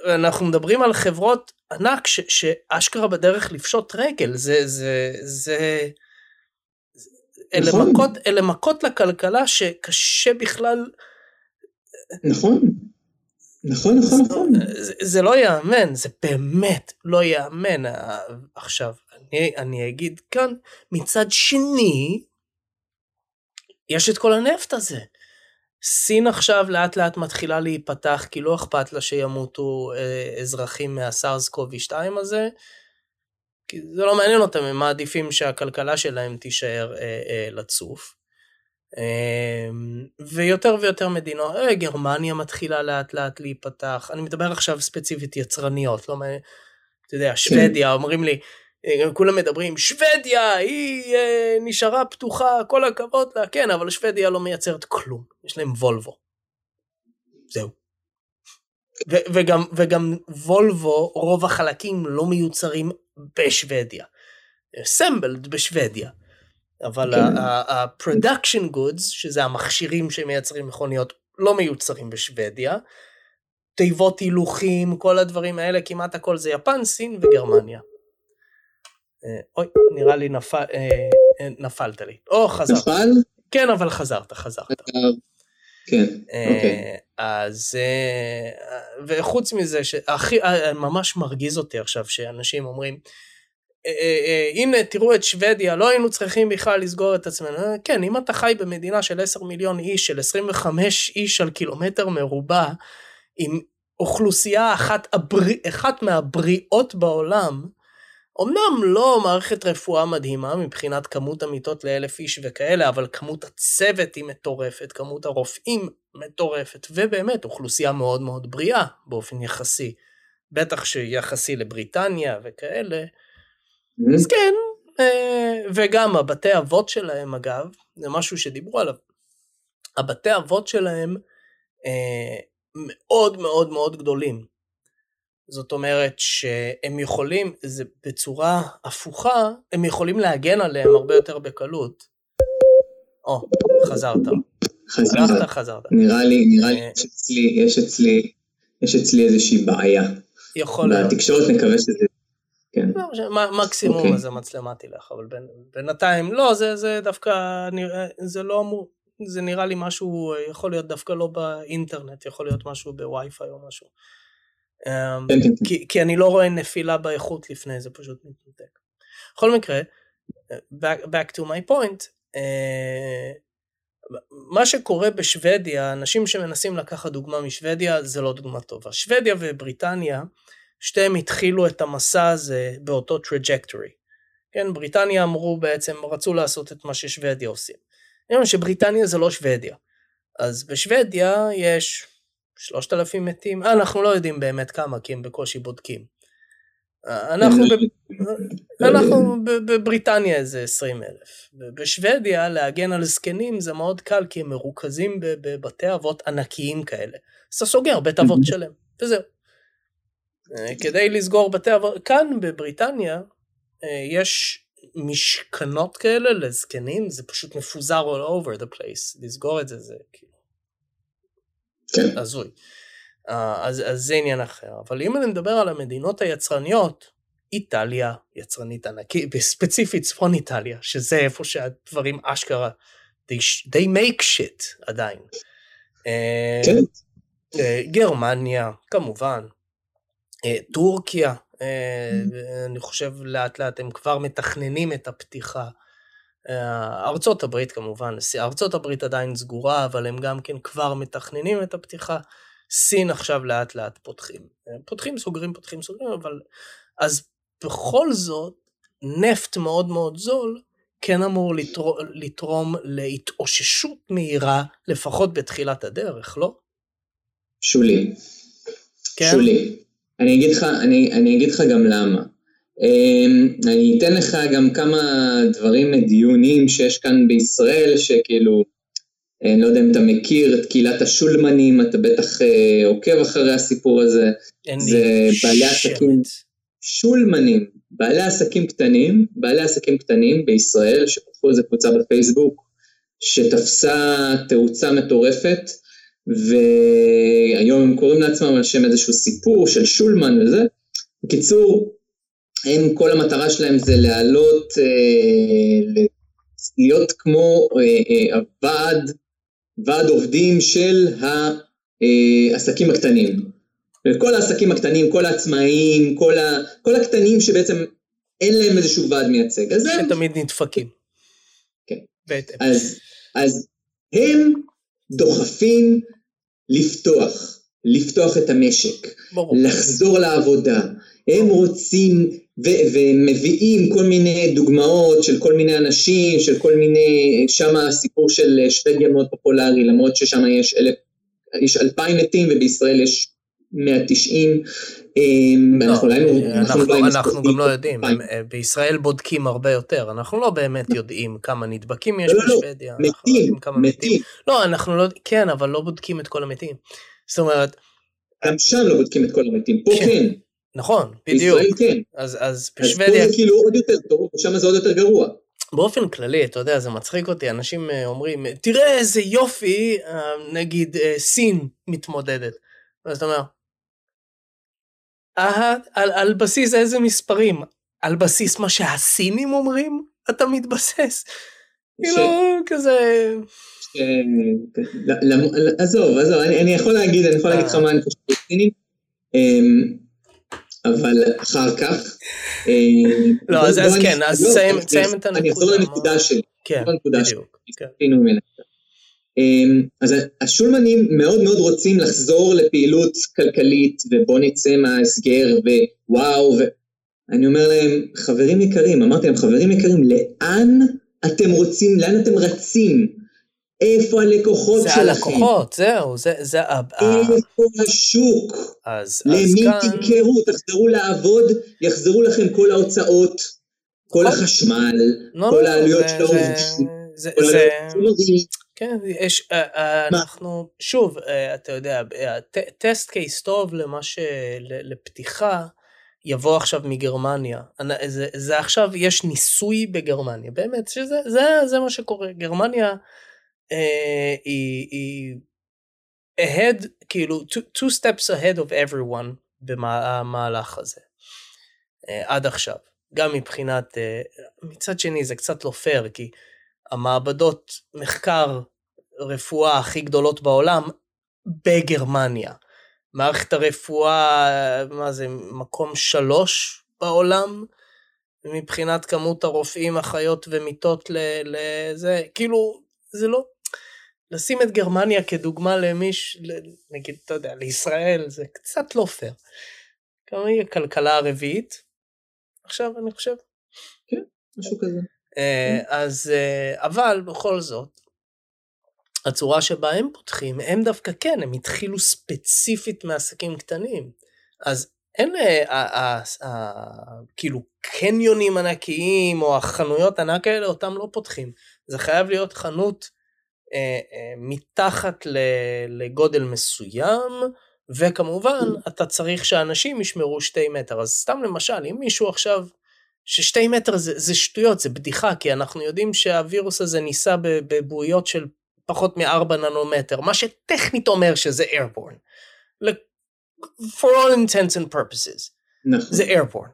אנחנו מדברים על חברות ענק ש, שאשכרה בדרך לפשוט רגל, זה, זה, זה, אלה נכון. מכות, אלה מכות לכלכלה שקשה בכלל. נכון. נכון, נכון, נכון. זה, זה לא ייאמן, זה באמת לא ייאמן. עכשיו, אני, אני אגיד כאן, מצד שני, יש את כל הנפט הזה. סין עכשיו לאט לאט מתחילה להיפתח כי לא אכפת לה שימותו אה, אזרחים מהסארס קובי 2 הזה. כי זה לא מעניין אותם, הם מעדיפים שהכלכלה שלהם תישאר אה, אה, לצוף. אמ, ויותר ויותר מדינות, אה, גרמניה מתחילה לאט לאט להיפתח, אני מדבר עכשיו ספציפית יצרניות, לא מה, אתה יודע, כן. שוודיה, אומרים לי, אה, כולם מדברים, שוודיה, היא אה, נשארה פתוחה, כל הכבוד לה, כן, אבל שוודיה לא מייצרת כלום, יש להם וולבו. זהו. ו- וגם, וגם וולבו, רוב החלקים לא מיוצרים בשוודיה. assembled בשוודיה. אבל כן. ה-production goods, שזה המכשירים שמייצרים מכוניות, לא מיוצרים בשוודיה. תיבות הילוכים, כל הדברים האלה, כמעט הכל זה יפן, סין וגרמניה. אה, אוי, נראה לי נפל, אה, אה, נפלת לי. או, חזרת. נפל? כן, אבל חזרת, חזרת. כן, אה, אוקיי. אז, וחוץ מזה, שהכי, ממש מרגיז אותי עכשיו שאנשים אומרים, הנה תראו את שוודיה, לא היינו צריכים בכלל לסגור את עצמנו. אה, כן, אם אתה חי במדינה של 10 מיליון איש, של 25 איש על קילומטר מרובע, עם אוכלוסייה אחת, הברי, אחת מהבריאות בעולם, אמנם לא מערכת רפואה מדהימה מבחינת כמות המיטות לאלף איש וכאלה, אבל כמות הצוות היא מטורפת, כמות הרופאים מטורפת, ובאמת אוכלוסייה מאוד מאוד בריאה באופן יחסי. בטח שיחסי לבריטניה וכאלה. Mm-hmm. אז כן, אה, וגם הבתי אבות שלהם אגב, זה משהו שדיברו עליו. הבתי אבות שלהם אה, מאוד מאוד מאוד גדולים. זאת אומרת שהם יכולים, זה בצורה הפוכה, הם יכולים להגן עליהם הרבה יותר בקלות. או, חזרת. חזרת. הלכת, חזרת. נראה לי, נראה לי אה, יש אצלי, יש אצלי, יש אצלי איזושהי בעיה. יכול להיות. בתקשורת נקווה שזה, כן. לא, מקסימום אוקיי. אז המצלמה תלך, אבל בין- בינתיים, לא, זה, זה דווקא, נראה- זה לא אמור, זה נראה לי משהו, יכול להיות דווקא לא באינטרנט, יכול להיות משהו בווי-פיי או משהו. אמ, כן, כן, כן. כי, כי אני לא רואה נפילה באיכות לפני זה, פשוט מתנתק. בכל מקרה, back, back to my point, אה, מה שקורה בשוודיה, אנשים שמנסים לקחת דוגמה משוודיה, זה לא דוגמה טובה. שוודיה ובריטניה, שתיהם התחילו את המסע הזה באותו trajectory. כן, בריטניה אמרו בעצם, רצו לעשות את מה ששוודיה עושים. אני אומר שבריטניה זה לא שוודיה. אז בשוודיה יש 3,000 מתים, אה, אנחנו לא יודעים באמת כמה, כי הם בקושי בודקים. אה, אנחנו, ב- בבריטניה איזה 20 אלף. בשוודיה להגן על זקנים זה מאוד קל כי הם מרוכזים בבתי אבות ענקיים כאלה. אז אתה סוגר בית אבות שלם, וזהו. אה, כדי לסגור בתי אבות, כאן בבריטניה אה, יש משכנות כאלה לזקנים, זה פשוט מפוזר all over the place, לסגור את זה זה כאילו כן. הזוי. אה, אז, אז זה עניין אחר. אבל אם אני מדבר על המדינות היצרניות, איטליה יצרנית ענקית, ספציפית צפון איטליה, שזה איפה שהדברים אשכרה, they, they make shit עדיין. כן. גרמניה, כמובן. אה, טורקיה, אה, אני חושב לאט לאט הם כבר מתכננים את הפתיחה. אה, ארצות הברית כמובן, ארצות הברית עדיין סגורה, אבל הם גם כן כבר מתכננים את הפתיחה. סין עכשיו לאט לאט פותחים. פותחים, סוגרים, פותחים, סוגרים, אבל... אז בכל זאת, נפט מאוד מאוד זול כן אמור לתרום, לתרום להתאוששות מהירה, לפחות בתחילת הדרך, לא? שולי. כן? שולי. אני אגיד לך, אני, אני אגיד לך גם למה. אמ, אני אתן לך גם כמה דברים דיונים שיש כאן בישראל, שכאילו, אני לא יודע אם אתה מכיר את קהילת השולמנים, אתה בטח אה, עוקב אחרי הסיפור הזה. אין זה לי בעלי שמץ. עסקים. שולמנים, בעלי עסקים קטנים, בעלי עסקים קטנים בישראל, שפתחו איזה קבוצה בפייסבוק, שתפסה תאוצה מטורפת, והיום הם קוראים לעצמם על שם איזשהו סיפור של שולמן וזה. בקיצור, הם, כל המטרה שלהם זה להעלות, אה, להיות כמו אה, אה, הוועד, ועד עובדים של העסקים הקטנים. כל העסקים הקטנים, כל העצמאים, כל, ה, כל הקטנים שבעצם אין להם איזשהו ועד מייצג. אז הם, שתמיד נדפקים. כן. בהתאם. אז, אז הם דוחפים לפתוח, לפתוח את המשק, ברור. לחזור לעבודה. הם רוצים ו- ומביאים כל מיני דוגמאות של כל מיני אנשים, של כל מיני, שם הסיפור של שוודיה מאוד פופולרי, למרות ששם יש אלף, יש אלפיים מתים ובישראל יש 190. אמ, לא, אנחנו לא לא אנחנו גם לא יודעים, אה, בישראל בודקים הרבה יותר, אנחנו לא באמת יודעים כמה נדבקים יש בשוודיה, אנחנו לא מתים, יודעים כמה מתים. לא, אנחנו לא, כן, אבל לא בודקים את כל המתים. זאת אומרת, גם שם לא בודקים את כל המתים, פה כן. כן. נכון, בדיוק. בישראל כן. אז, אז אז פה בשוודיה, זה כאילו עוד יותר טוב, ושם זה עוד יותר גרוע. באופן כללי, אתה יודע, זה מצחיק אותי, אנשים אה, אומרים, תראה איזה יופי, אה, נגיד סין מתמודדת. אז אתה אומר, "אה, על, על בסיס איזה מספרים? על בסיס מה שהסינים אומרים? אתה מתבסס. כאילו, כזה... עזוב, עזוב, אני אני יכול להגיד, אני יכול להגיד לך אה. מה אני חושב על סינים, אמ, אבל אחר כך. אמ, לא, אז- כן, אז לא, תסיים- תסיים את אני אחזור הנקודה, לנקודה שלי. כן, הנקודה בדיוק. כן. עשינו ממנה. אמ, אז השולמנים מאוד מאוד רוצים לחזור לפעילות כלכלית, ובוא נצא מההסגר, ווואו, ואני אומר להם, חברים יקרים, אמרתי להם, חברים יקרים, לאן אתם רוצים, לאן אתם רצים? איפה הלקוחות זה שלכם? הלקוחות, זהו, זה, זה, איפה השוק? אז, אז למי כאן, תמכרו? תחזרו לעבוד, יחזרו לכם כל ההוצאות, כל נכון. החשמל, לא, כל לא, העלויות זה- של העובדים, כן, יש, אה, אה? אנחנו, שוב, אה, אתה יודע, טסט קייס טוב למה ש... לפתיחה, יבוא עכשיו מגרמניה. זה, זה עכשיו, יש ניסוי בגרמניה, באמת, שזה זה, זה מה שקורה. גרמניה אה, היא, היא ahead, כאילו, two, two steps ahead of everyone במהלך הזה, אה, עד עכשיו. גם מבחינת, אה, מצד שני זה קצת לא פייר, כי המעבדות מחקר רפואה הכי גדולות בעולם בגרמניה. מערכת הרפואה, מה זה, מקום שלוש בעולם, מבחינת כמות הרופאים, אחיות ומיטות לזה, כאילו, זה לא... לשים את גרמניה כדוגמה למיש, נגיד, אתה יודע, לישראל, זה קצת לא פייר. כמה היא הכלכלה הרביעית? עכשיו, אני חושב. משהו כזה. אה, אז, אה, אבל בכל זאת, הצורה שבה הם פותחים, הם דווקא כן, הם התחילו ספציפית מעסקים קטנים. אז אין, אה, כאילו, קניונים ענקיים או החנויות ענק האלה, אותם לא פותחים. זה חייב להיות חנות אה, אה, מתחת ל- לגודל מסוים, וכמובן, אתה צריך שאנשים ישמרו שתי מטר. אז סתם למשל, אם מישהו עכשיו ששתי מטר זה, זה שטויות, זה בדיחה, כי אנחנו יודעים שהווירוס הזה ניסה בבועיות של פחות מ-4 ננומטר, מה שטכנית אומר שזה airborne. For all intents and purposes, נכון. זה airborne.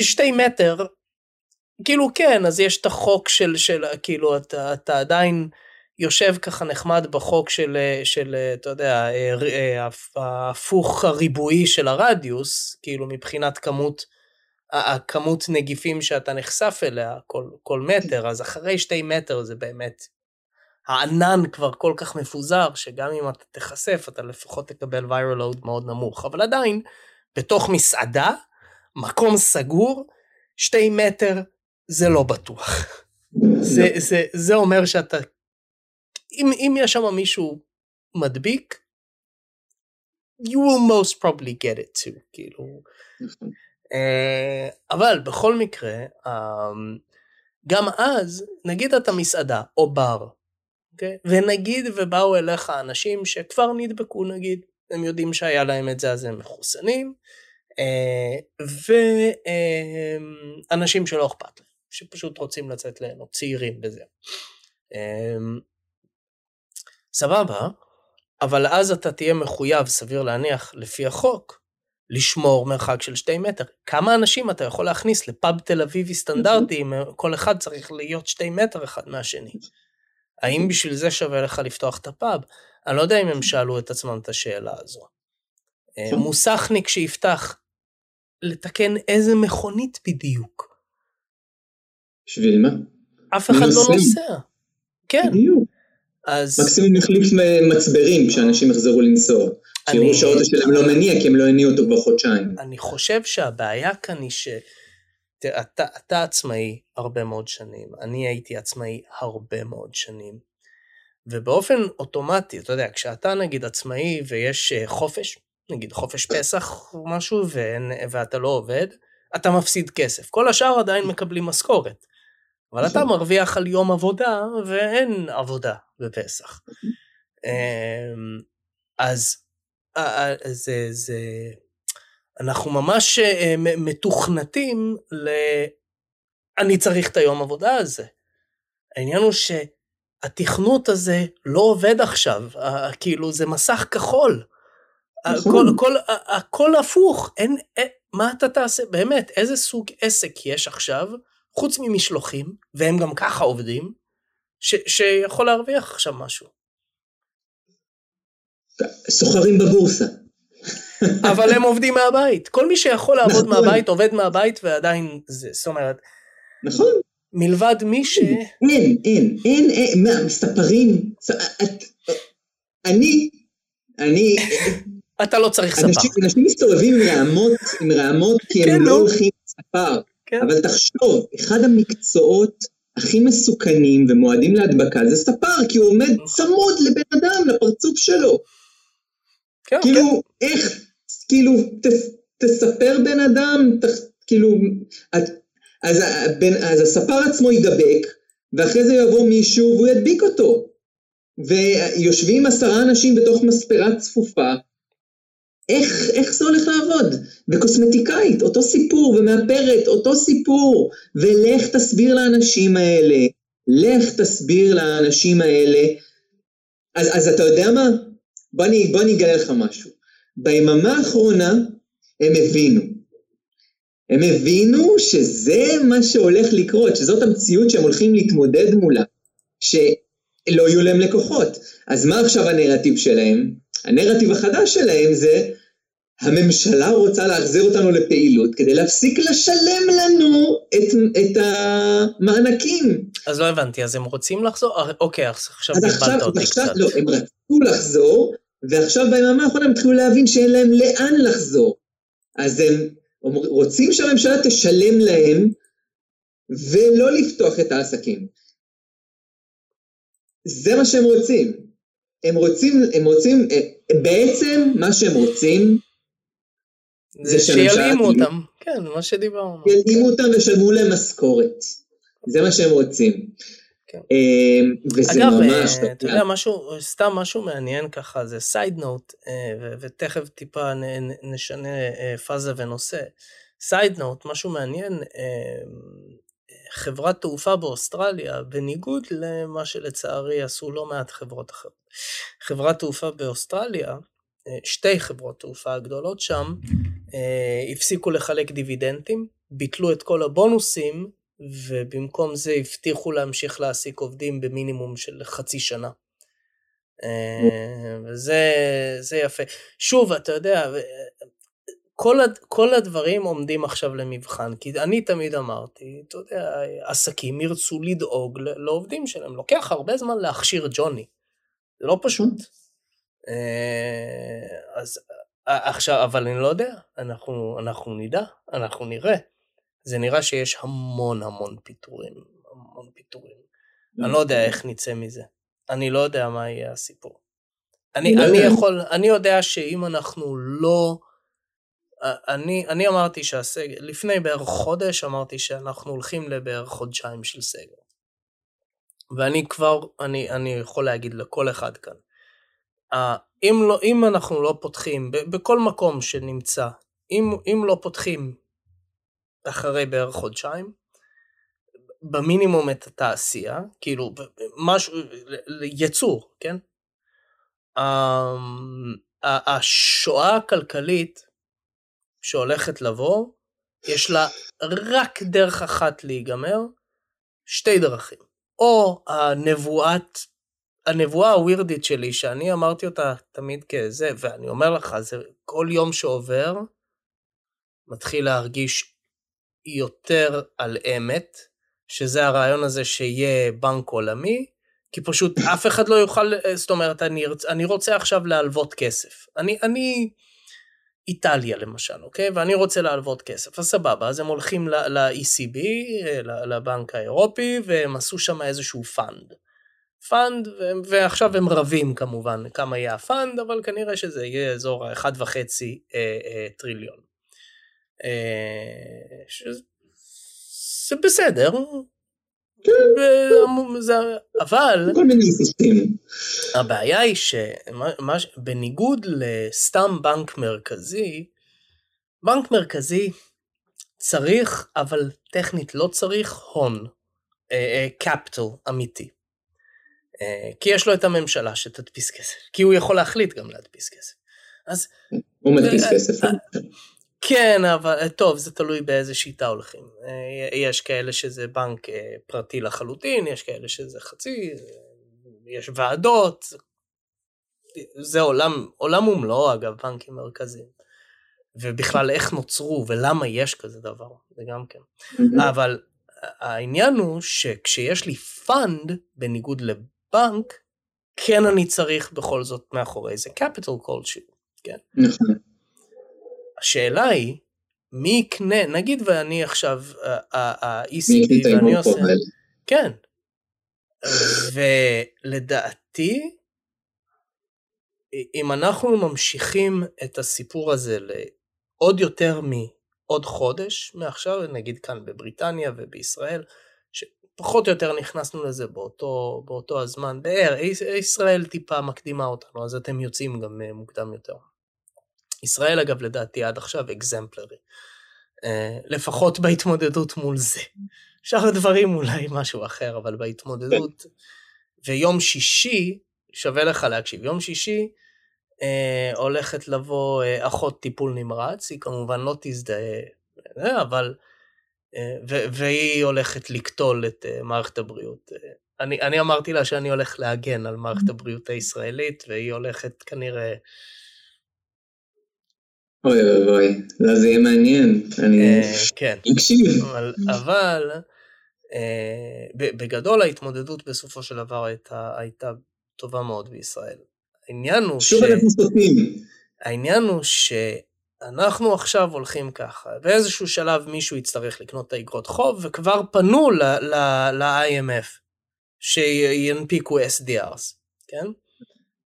שתי מטר, כאילו כן, אז יש את החוק של, של כאילו, אתה, אתה עדיין יושב ככה נחמד בחוק של, של אתה יודע, ההפוך הריבועי של הרדיוס, כאילו מבחינת כמות, הכמות נגיפים שאתה נחשף אליה כל, כל מטר, אז אחרי שתי מטר זה באמת, הענן כבר כל כך מפוזר, שגם אם אתה תיחשף, אתה לפחות תקבל viral load מאוד נמוך, אבל עדיין, בתוך מסעדה, מקום סגור, שתי מטר זה לא בטוח. זה, זה, זה אומר שאתה, אם, אם יש שם מישהו מדביק, you will most probably get it too, כאילו. אה, אבל בכל מקרה, גם אז, נגיד אתה מסעדה או בר, okay? ונגיד ובאו אליך אנשים שכבר נדבקו נגיד, הם יודעים שהיה להם את זה אז הם מחוסנים, ואנשים שלא אכפת להם, שפשוט רוצים לצאת ליהנות, צעירים בזה. סבבה, אבל אז אתה תהיה מחויב, סביר להניח, לפי החוק, לשמור מרחק של שתי מטר. כמה אנשים אתה יכול להכניס לפאב תל אביבי סטנדרטי, אם כל אחד צריך להיות שתי מטר אחד מהשני? האם בשביל זה שווה לך לפתוח את הפאב? אני לא יודע אם הם שאלו את עצמם את השאלה הזו. מוסכניק שיפתח, לתקן איזה מכונית בדיוק. בשביל מה? אף אחד לא נוסע. כן. בדיוק. אז... מקסימום נחליף מצברים כשאנשים יחזרו לנסוע. שיראו שהאוטו שלהם לא מניע כי הם לא הניעו אותו כבר חודשיים. אני חושב שהבעיה כאן היא ש... אתה, אתה עצמאי הרבה מאוד שנים, אני הייתי עצמאי הרבה מאוד שנים, ובאופן אוטומטי, אתה יודע, כשאתה נגיד עצמאי ויש חופש, נגיד חופש פסח או משהו, ואין, ואתה לא עובד, אתה מפסיד כסף. כל השאר עדיין מקבלים משכורת. אבל אתה מרוויח על יום עבודה, ואין עבודה בפסח. אז זה, זה, אנחנו ממש אה, מתוכנתים ל... אני צריך את היום עבודה הזה. העניין הוא שהתכנות הזה לא עובד עכשיו, כאילו זה מסך כחול. נכון. הכל, הכל, הכל הפוך, אין, אין, מה אתה תעשה, באמת, איזה סוג עסק יש עכשיו, חוץ ממשלוחים, והם גם ככה עובדים, ש, שיכול להרוויח עכשיו משהו. סוחרים בבורסה. אבל הם עובדים מהבית. כל מי שיכול לעבוד נכון. מהבית, עובד מהבית ועדיין זה, זאת אומרת... נכון. מלבד מי ש... אין, אין, אין, אין, מה, מספרים, אני, אני... אתה לא צריך ספר. אנשים, אנשים מסתובבים עם רעמות, עם רעמות כי הם כן, לא הולכים לספר. כן. אבל תחשוב, אחד המקצועות הכי מסוכנים ומועדים להדבקה זה ספר, כי הוא עומד צמוד לבן אדם, לפרצוף שלו. כן, כאילו, כן. איך, כאילו, ת, תספר בן אדם, ת, כאילו, את, אז, הבן, אז הספר עצמו יידבק, ואחרי זה יבוא מישהו והוא ידביק אותו. ויושבים עשרה אנשים בתוך מספרה צפופה, איך, איך זה הולך לעבוד? וקוסמטיקאית, אותו סיפור, ומאפרת, אותו סיפור, ולך תסביר לאנשים האלה, לך תסביר לאנשים האלה. אז, אז אתה יודע מה? בוא אני, בוא אני אגלה לך משהו. ביממה האחרונה הם הבינו. הם הבינו שזה מה שהולך לקרות, שזאת המציאות שהם הולכים להתמודד מולה, שלא יהיו להם לקוחות. אז מה עכשיו הנרטיב שלהם? הנרטיב החדש שלהם זה, הממשלה רוצה להחזיר אותנו לפעילות כדי להפסיק לשלם לנו את, את המענקים. אז לא הבנתי, אז הם רוצים לחזור? אה, אוקיי, עכשיו בלבלת אותי קצת. לא, הם רצו לחזור, ועכשיו ביממה האחרונה הם התחילו להבין שאין להם לאן לחזור. אז הם רוצים שהממשלה תשלם להם, ולא לפתוח את העסקים. זה מה שהם רוצים. הם רוצים, הם רוצים, בעצם מה שהם רוצים זה שילאימו אותם, כן, מה שדיברנו. ילאימו אותם וישלמו להם משכורת. זה מה שהם רוצים. כן. אמ, וזה אגב, ממש... אגב, אתה יודע, משהו, סתם משהו מעניין ככה, זה side note, אה, ותכף טיפה נשנה אה, פאזה ונושא. side note, משהו מעניין, אה, חברת תעופה באוסטרליה, בניגוד למה שלצערי עשו לא מעט חברות אחרות. חברת תעופה באוסטרליה, שתי חברות תעופה הגדולות שם, הפסיקו לחלק דיבידנדים, ביטלו את כל הבונוסים ובמקום זה הבטיחו להמשיך להעסיק עובדים במינימום של חצי שנה. אה, וזה זה יפה. שוב, אתה יודע, כל, כל הדברים עומדים עכשיו למבחן, כי אני תמיד אמרתי, אתה יודע, עסקים ירצו לדאוג לעובדים שלהם, לוקח הרבה זמן להכשיר ג'וני, זה לא פשוט. אה, אז עכשיו, אבל אני לא יודע, אנחנו, אנחנו נדע, אנחנו נראה. זה נראה שיש המון המון פיטורים, המון פיטורים. אני לא יודע איך נצא מזה. אני לא יודע מה יהיה הסיפור. אני, אני יכול, אני יודע שאם אנחנו לא... אני, אני אמרתי שהסגר, לפני בערך חודש אמרתי שאנחנו הולכים לבערך חודשיים של סגר. ואני כבר, אני, אני יכול להגיד לכל אחד כאן, אם, לא, אם אנחנו לא פותחים, בכל מקום שנמצא, אם, אם לא פותחים אחרי בערך חודשיים, במינימום את התעשייה, כאילו משהו, יצור, כן? אמ, השואה הכלכלית שהולכת לבוא, יש לה רק דרך אחת להיגמר, שתי דרכים. או הנבואת, הנבואה הווירדית שלי, שאני אמרתי אותה תמיד כזה, ואני אומר לך, זה כל יום שעובר, מתחיל להרגיש יותר על אמת, שזה הרעיון הזה שיהיה בנק עולמי, כי פשוט אף אחד לא יוכל, זאת אומרת, אני, אני רוצה עכשיו להלוות כסף. אני, אני איטליה למשל, אוקיי? ואני רוצה להלוות כסף, אז סבבה, אז הם הולכים ל-ECB, לבנק האירופי, והם עשו שם איזשהו fund. fund, ועכשיו הם רבים כמובן כמה יהיה ה fund, אבל כנראה שזה יהיה אזור ה-1.5 אה, אה, טריליון. אה, שזה בסדר. כן. אבל הבעיה היא שבניגוד לסתם בנק מרכזי, בנק מרכזי צריך, אבל טכנית לא צריך הון, קפיטל אמיתי. Uh, כי יש לו את הממשלה שתדפיס כסף, כי הוא יכול להחליט גם להדפיס כסף. אז... הוא מדפיס כסף. כן, אבל טוב, זה תלוי באיזה שיטה הולכים. יש כאלה שזה בנק פרטי לחלוטין, יש כאלה שזה חצי, יש ועדות, זה עולם, עולם ומלואו אגב, בנקים מרכזיים. ובכלל איך נוצרו ולמה יש כזה דבר, זה גם כן. אבל העניין הוא שכשיש לי fund, בניגוד לבנק, כן אני צריך בכל זאת מאחורי זה capital כלשהו, כן? נכון. השאלה היא, מי יקנה, נגיד ואני עכשיו ה-ECB ואני עושה... כן. ולדעתי, אם אנחנו ממשיכים את הסיפור הזה לעוד יותר מעוד חודש מעכשיו, נגיד כאן בבריטניה ובישראל, שפחות או יותר נכנסנו לזה באותו, באותו הזמן, בערך, ישראל טיפה מקדימה אותנו, אז אתם יוצאים גם מוקדם יותר. ישראל אגב לדעתי עד עכשיו אקזמפלרי, uh, לפחות בהתמודדות מול זה. שאר הדברים אולי משהו אחר, אבל בהתמודדות, ויום שישי, שווה לך להקשיב, יום שישי uh, הולכת לבוא uh, אחות טיפול נמרץ, היא כמובן לא תזדהה, אבל, uh, והיא הולכת לקטול את uh, מערכת הבריאות. Uh, אני, אני אמרתי לה שאני הולך להגן על מערכת הבריאות הישראלית, והיא הולכת כנראה... אוי אוי אוי, לא זה יהיה מעניין, אני כן, אקשיב. אבל, אבל אה, בגדול ההתמודדות בסופו של דבר הייתה, הייתה טובה מאוד בישראל. העניין הוא שוב אנחנו סוטים. העניין הוא שאנחנו עכשיו הולכים ככה, באיזשהו שלב מישהו יצטרך לקנות את האגרות חוב, וכבר פנו ל-IMF שינפיקו SDRs, כן?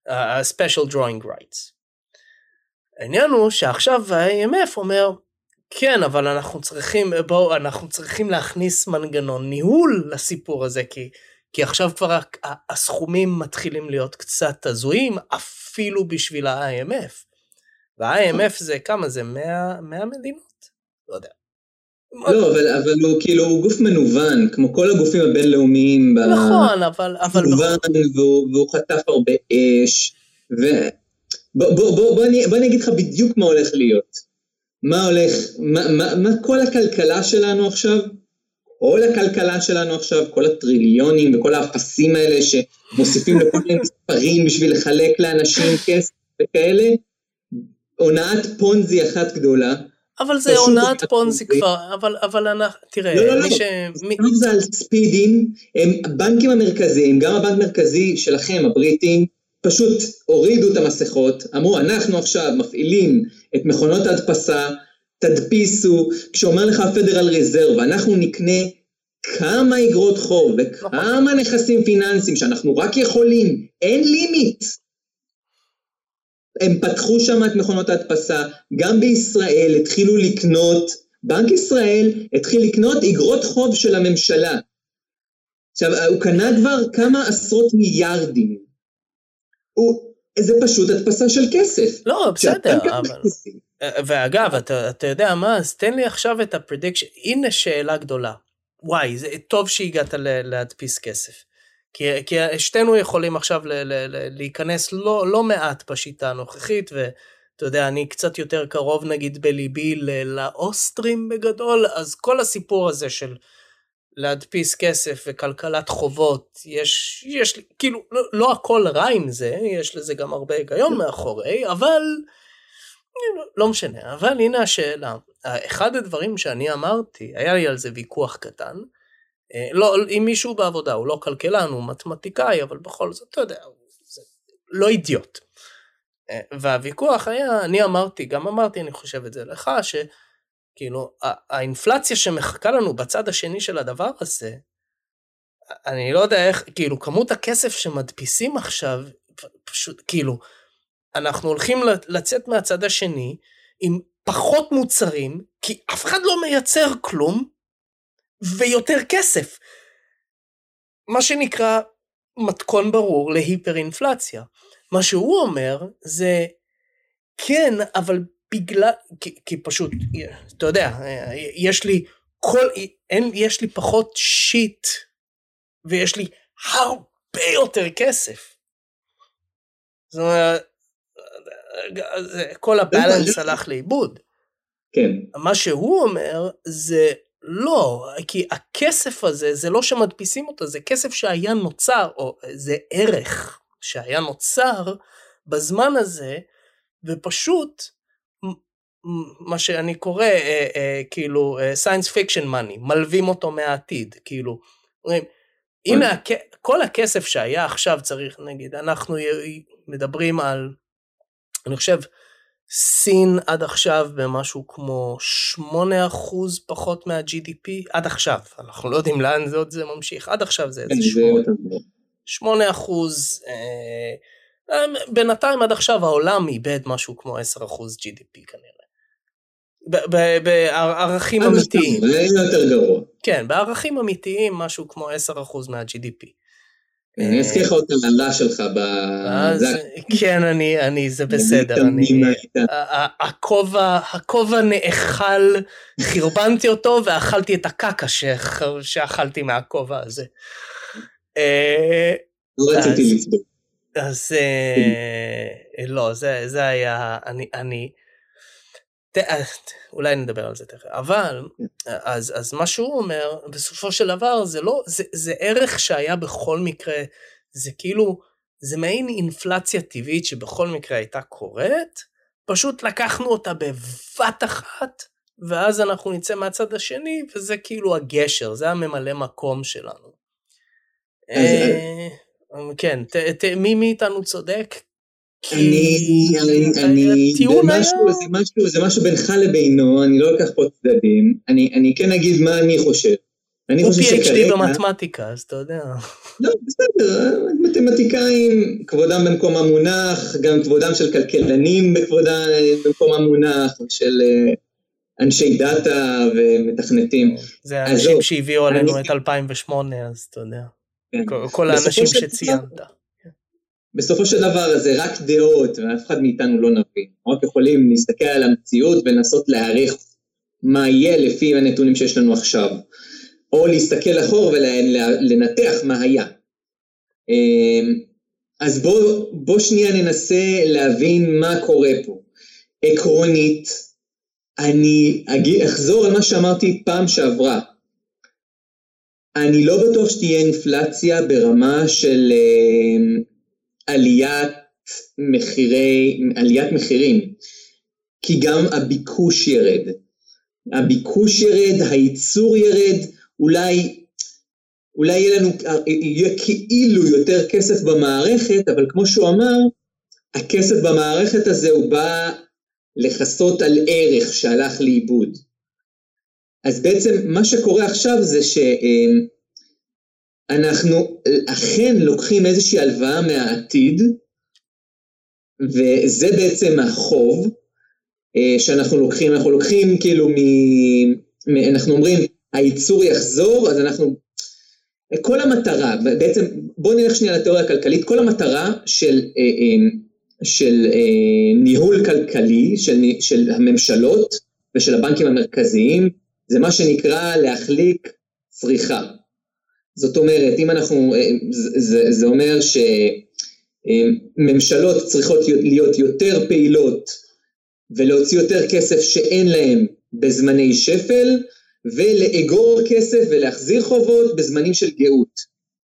ה-Special Drawing Rights. העניין הוא שעכשיו ה-IMF אומר, כן, אבל אנחנו צריכים, בואו, אנחנו צריכים להכניס מנגנון ניהול לסיפור הזה, כי, כי עכשיו כבר הסכומים מתחילים להיות קצת הזויים, אפילו בשביל ה-IMF. וה-IMF זה כמה? זה 100, 100 מדינות? לא יודע. לא, אבל, אבל הוא כאילו הוא גוף מנוון, כמו כל הגופים הבינלאומיים. נכון, אבל... אבל מנוון, והוא, והוא חטף הרבה אש, ו... בוא, בוא, בוא, בוא, אני, בוא אני אגיד לך בדיוק מה הולך להיות. מה הולך, מה, מה, מה כל הכלכלה שלנו עכשיו, כל הכלכלה שלנו עכשיו, כל הטריליונים וכל האפסים האלה שמוסיפים לכל מיני מספרים בשביל לחלק לאנשים כסף וכאלה, הונאת פונזי אחת גדולה. אבל זה הונאת פונזי כבר, אבל, אבל אנחנו, תראה, לא, לא, לא, מי ש... מי... זה על ספידים, הם הבנקים המרכזיים, גם הבנק המרכזי שלכם, הבריטים, פשוט הורידו את המסכות, אמרו אנחנו עכשיו מפעילים את מכונות ההדפסה, תדפיסו, כשאומר לך הפדרל ריזרב, אנחנו נקנה כמה אגרות חוב וכמה נכסים פיננסיים שאנחנו רק יכולים, אין לימיט. הם פתחו שם את מכונות ההדפסה, גם בישראל התחילו לקנות, בנק ישראל התחיל לקנות אגרות חוב של הממשלה. עכשיו, הוא קנה כבר כמה עשרות מיליארדים. הוא, זה פשוט הדפסה של כסף. לא, בסדר, אבל... ואגב, אתה, אתה יודע מה, אז תן לי עכשיו את ה prediction, הנה שאלה גדולה. וואי, זה טוב שהגעת להדפיס כסף. כי, כי שתינו יכולים עכשיו ל- ל- ל- להיכנס לא, לא מעט בשיטה הנוכחית, ואתה יודע, אני קצת יותר קרוב נגיד בליברה לאוסטרים בגדול, אז כל הסיפור הזה של להדפיס כסף וכלכלת חובות, יש, יש, כאילו, לא, לא הכל רע עם זה, יש לזה גם הרבה היגיון מאחורי, אבל לא משנה, אבל הנה השאלה. אחד הדברים שאני אמרתי, היה לי על זה ויכוח קטן, לא, עם מישהו בעבודה, הוא לא כלכלן, הוא מתמטיקאי, אבל בכל זאת, אתה יודע, זה לא אידיוט. והוויכוח היה, אני אמרתי, גם אמרתי, אני חושב את זה לך, ש... כאילו, האינפלציה שמחכה לנו בצד השני של הדבר הזה, אני לא יודע איך, כאילו, כמות הכסף שמדפיסים עכשיו, פשוט, כאילו, אנחנו הולכים לצאת מהצד השני עם פחות מוצרים, כי אף אחד לא מייצר כלום, ויותר כסף. מה שנקרא מתכון ברור להיפר אינפלציה. מה שהוא אומר זה, כן, אבל בגלל, כי, כי פשוט, אתה יודע, יש לי כל, אין, יש לי פחות שיט, ויש לי הרבה יותר כסף. זאת אומרת, כל הבאלנס הלך לאיבוד. כן. מה שהוא אומר זה לא, כי הכסף הזה זה לא שמדפיסים אותו, זה כסף שהיה נוצר, או זה ערך שהיה נוצר בזמן הזה, ופשוט מה שאני קורא אה, אה, כאילו science fiction money, מלווים אותו מהעתיד, כאילו, אומרים, אם הכ... כל הכסף שהיה עכשיו צריך, נגיד, אנחנו מדברים על, אני חושב, סין עד עכשיו במשהו כמו 8% פחות מה-GDP, עד עכשיו, אנחנו לא יודעים לאן זה עוד זה ממשיך, עד עכשיו זה איזה 8, 8 אחוז, אה, בינתיים עד עכשיו העולם איבד משהו כמו 10 אחוז GDP כנראה. בערכים אמיתיים. זה יותר גרוע. כן, בערכים אמיתיים משהו כמו 10% מה-GDP. אני אזכיר לך עוד את המעלה שלך ב... כן, אני, אני, זה בסדר, אני... הכובע, נאכל, חרבנתי אותו ואכלתי את הקקה שאכלתי מהכובע הזה. אה, לא רציתי לבדוק. אז אה, לא, זה היה, אני... אה, אולי נדבר על זה תכף, אבל אז, אז מה שהוא אומר בסופו של דבר זה לא, זה, זה ערך שהיה בכל מקרה, זה כאילו, זה מעין אינפלציה טבעית שבכל מקרה הייתה קורית, פשוט לקחנו אותה בבת אחת, ואז אנחנו נצא מהצד השני, וזה כאילו הגשר, זה הממלא מקום שלנו. אה, כן, מי מאיתנו צודק? אני, אני, אני, זה משהו, זה משהו, בינך לבינו, אני לא אקח פה צדדים, אני, אני כן אגיד מה אני חושב. אני חושב שכרגע... הוא PhD במתמטיקה, אז אתה יודע. לא, בסדר, מתמטיקאים, כבודם במקום המונח, גם כבודם של כלכלנים בכבודם במקום המונח, של אה, אנשי דאטה ומתכנתים. זה אנשים שהביאו עלינו את 2008, אז אתה יודע. כן. כל האנשים שציינת. בסופו של דבר זה רק דעות, ואף אחד מאיתנו לא נבין. רק יכולים להסתכל על המציאות ולנסות להעריך מה יהיה לפי הנתונים שיש לנו עכשיו. או להסתכל אחור ולנתח מה היה. אמ, אז בוא, בוא שנייה ננסה להבין מה קורה פה. עקרונית, אני אחזור על מה שאמרתי פעם שעברה. אני לא בטוח שתהיה אינפלציה ברמה של אמ, עליית מחירי, עליית מחירים, כי גם הביקוש ירד. הביקוש ירד, הייצור ירד, אולי, אולי יהיה לנו, יהיה כאילו יותר כסף במערכת, אבל כמו שהוא אמר, הכסף במערכת הזה הוא בא לכסות על ערך שהלך לאיבוד. אז בעצם מה שקורה עכשיו זה ש... אנחנו אכן לוקחים איזושהי הלוואה מהעתיד, וזה בעצם החוב אה, שאנחנו לוקחים, אנחנו לוקחים כאילו מ... אנחנו אומרים הייצור יחזור, אז אנחנו... כל המטרה, בעצם בואו נלך שנייה לתיאוריה הכלכלית, כל המטרה של, אה, אה, של ניהול כלכלי, של, של הממשלות ושל הבנקים המרכזיים, זה מה שנקרא להחליק צריכה. זאת אומרת, אם אנחנו, אה, זה, זה אומר שממשלות צריכות להיות יותר פעילות ולהוציא יותר כסף שאין להם בזמני שפל, ולאגור כסף ולהחזיר חובות בזמנים של גאות.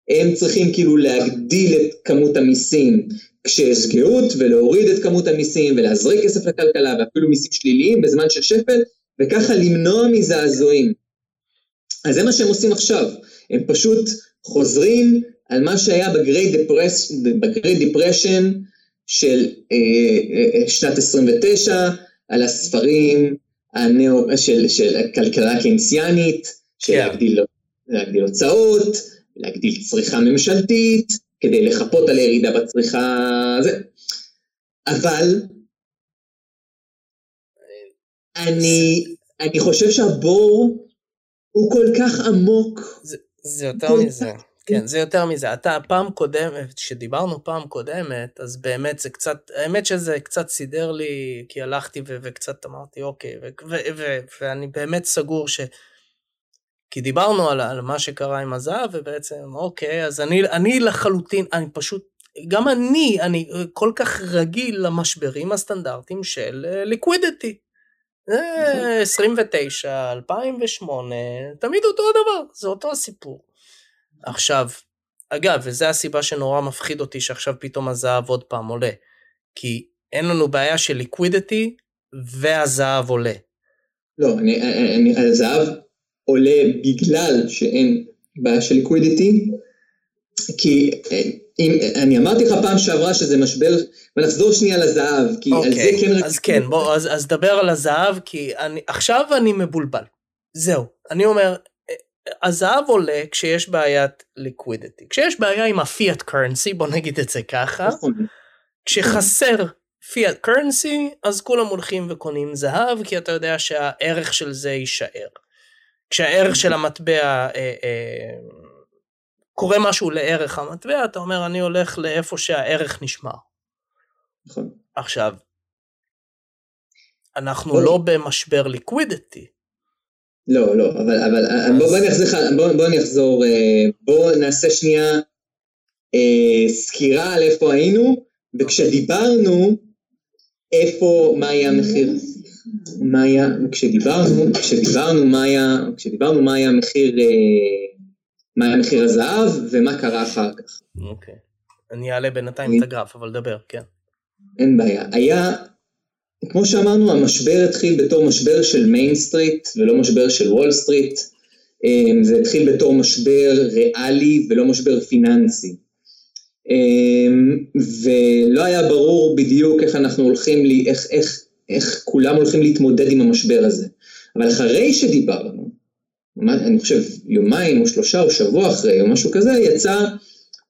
הם צריכים כאילו להגדיל את כמות המיסים כשיש גאות, ולהוריד את כמות המיסים, ולהזריק כסף לכלכלה, ואפילו מיסים שליליים בזמן של שפל, וככה למנוע מזעזועים. אז זה מה שהם עושים עכשיו. הם פשוט חוזרים על מה שהיה ב Great Depression של אה, אה, שנת 29, על הספרים ה neo, של, של הכלכלה הקיינסיאנית, של כן. להגדיל, להגדיל הוצאות, להגדיל צריכה ממשלתית, כדי לחפות על הירידה בצריכה, זה. אבל אני, אני חושב שהבור הוא כל כך עמוק, זה, זה יותר מזה. כן, זה יותר מזה. אתה פעם קודמת, כשדיברנו פעם קודמת, אז באמת זה קצת, האמת שזה קצת סידר לי, כי הלכתי ו- וקצת אמרתי, אוקיי, ו- ו- ו- ואני באמת סגור ש... כי דיברנו על, על מה שקרה עם הזהב, ובעצם, אוקיי, אז אני, אני לחלוטין, אני פשוט, גם אני, אני כל כך רגיל למשברים הסטנדרטיים של ליקווידיטי. 29, 2008, תמיד אותו הדבר, זה אותו הסיפור. עכשיו, אגב, וזו הסיבה שנורא מפחיד אותי שעכשיו פתאום הזהב עוד פעם עולה. כי אין לנו בעיה של ליקווידיטי והזהב עולה. לא, אני, אני, הזהב עולה בגלל שאין בעיה של ליקווידיטי, כי אם, אני אמרתי לך פעם שעברה שזה משבר, ונחזור שנייה לזהב, כי okay, על זה אוקיי, כן... אז כן, בוא, אז, אז דבר על הזהב, כי אני, עכשיו אני מבולבל. זהו, אני אומר, הזהב עולה כשיש בעיית ליקווידיטי. כשיש בעיה עם הפיאט קרנסי, בוא נגיד את זה ככה, נכון. כשחסר פיאט קרנסי, אז כולם הולכים וקונים זהב, כי אתה יודע שהערך של זה יישאר. כשהערך של המטבע אה, אה, קורה משהו לערך המטבע, אתה אומר, אני הולך לאיפה שהערך נשמר. נכון. עכשיו, אנחנו לא במשבר ליקווידיטי. לא, לא, אבל, אבל אז... בוא, בוא, אני אחזור, בוא, בוא אני אחזור, אה, בוא נעשה שנייה אה, סקירה על איפה היינו, וכשדיברנו, איפה, מה היה המחיר, מה היה, כשדיברנו, כשדיברנו מה היה, כשדיברנו מה היה המחיר, אה, מה היה מחיר הזהב ומה קרה אחר כך. אוקיי. אני אעלה בינתיים את הגרף, אבל דבר, כן. אין בעיה. היה, כמו שאמרנו, המשבר התחיל בתור משבר של Main Street ולא משבר של Wall Street. אמ, זה התחיל בתור משבר ריאלי ולא משבר פיננסי. אמ, ולא היה ברור בדיוק איך אנחנו הולכים, לי, איך, איך, איך כולם הולכים להתמודד עם המשבר הזה. אבל אחרי שדיברנו, אני חושב יומיים או שלושה או שבוע אחרי או משהו כזה, יצאה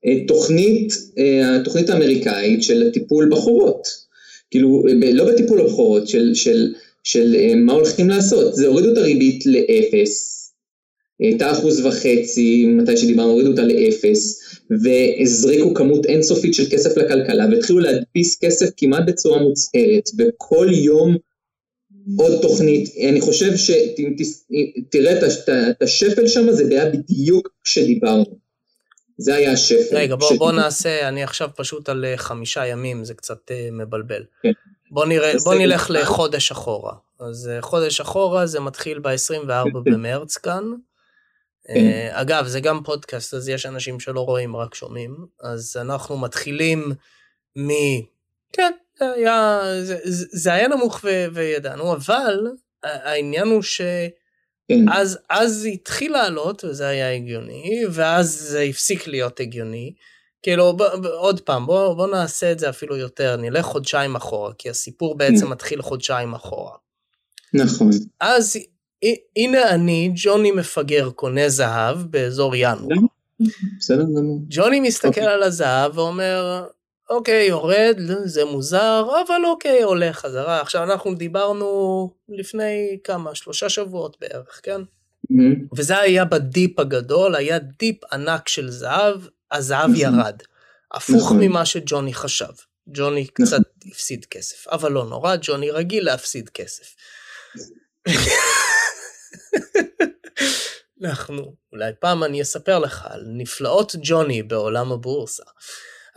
אה, תוכנית, אה, התוכנית האמריקאית של טיפול בחורות. כאילו, לא בטיפול בחורות, של, של, של אה, מה הולכים לעשות. זה הורידו את הריבית לאפס, הייתה אחוז וחצי, מתי שדיברנו, הורידו אותה לאפס, והזריקו כמות אינסופית של כסף לכלכלה, והתחילו להדפיס כסף כמעט בצורה מוצהרת, וכל יום עוד תוכנית. אני חושב שתראה את השפל שם, זה היה בדיוק כשדיברנו. זה היה השפל. רגע, בוא, בוא נעשה, אני עכשיו פשוט על אה, חמישה ימים, זה קצת uh, מבלבל. כן. בוא, נראה, בוא נלך לחודש אחורה. אז uh, חודש אחורה זה מתחיל ב-24 במרץ כאן. Uh, אגב, זה גם פודקאסט, אז יש אנשים שלא רואים, רק שומעים. אז אנחנו מתחילים מ... כן, זה היה, זה, זה היה נמוך ו, וידענו, אבל העניין הוא ש... כן. אז, התחיל לעלות וזה היה הגיוני, ואז זה הפסיק להיות הגיוני. כאילו, ב, ב, עוד פעם, בוא, בוא נעשה את זה אפילו יותר, נלך חודשיים אחורה, כי הסיפור בעצם כן. מתחיל חודשיים אחורה. נכון. אז הנה אני, ג'וני מפגר, קונה זהב באזור ינואר. בסדר גמור. ג'וני מסתכל אוקיי. על הזהב ואומר, אוקיי, יורד, זה מוזר, אבל אוקיי, עולה חזרה. עכשיו, אנחנו דיברנו לפני כמה, שלושה שבועות בערך, כן? Mm-hmm. וזה היה ב dip הגדול, היה dip ענק של זהב, הזהב mm-hmm. ירד. הפוך נכון. ממה שג'וני חשב. ג'וני נכון. קצת הפסיד כסף, אבל לא נורא, ג'וני רגיל להפסיד כסף. אנחנו, אולי פעם אני אספר לך על נפלאות ג'וני בעולם הבורסה.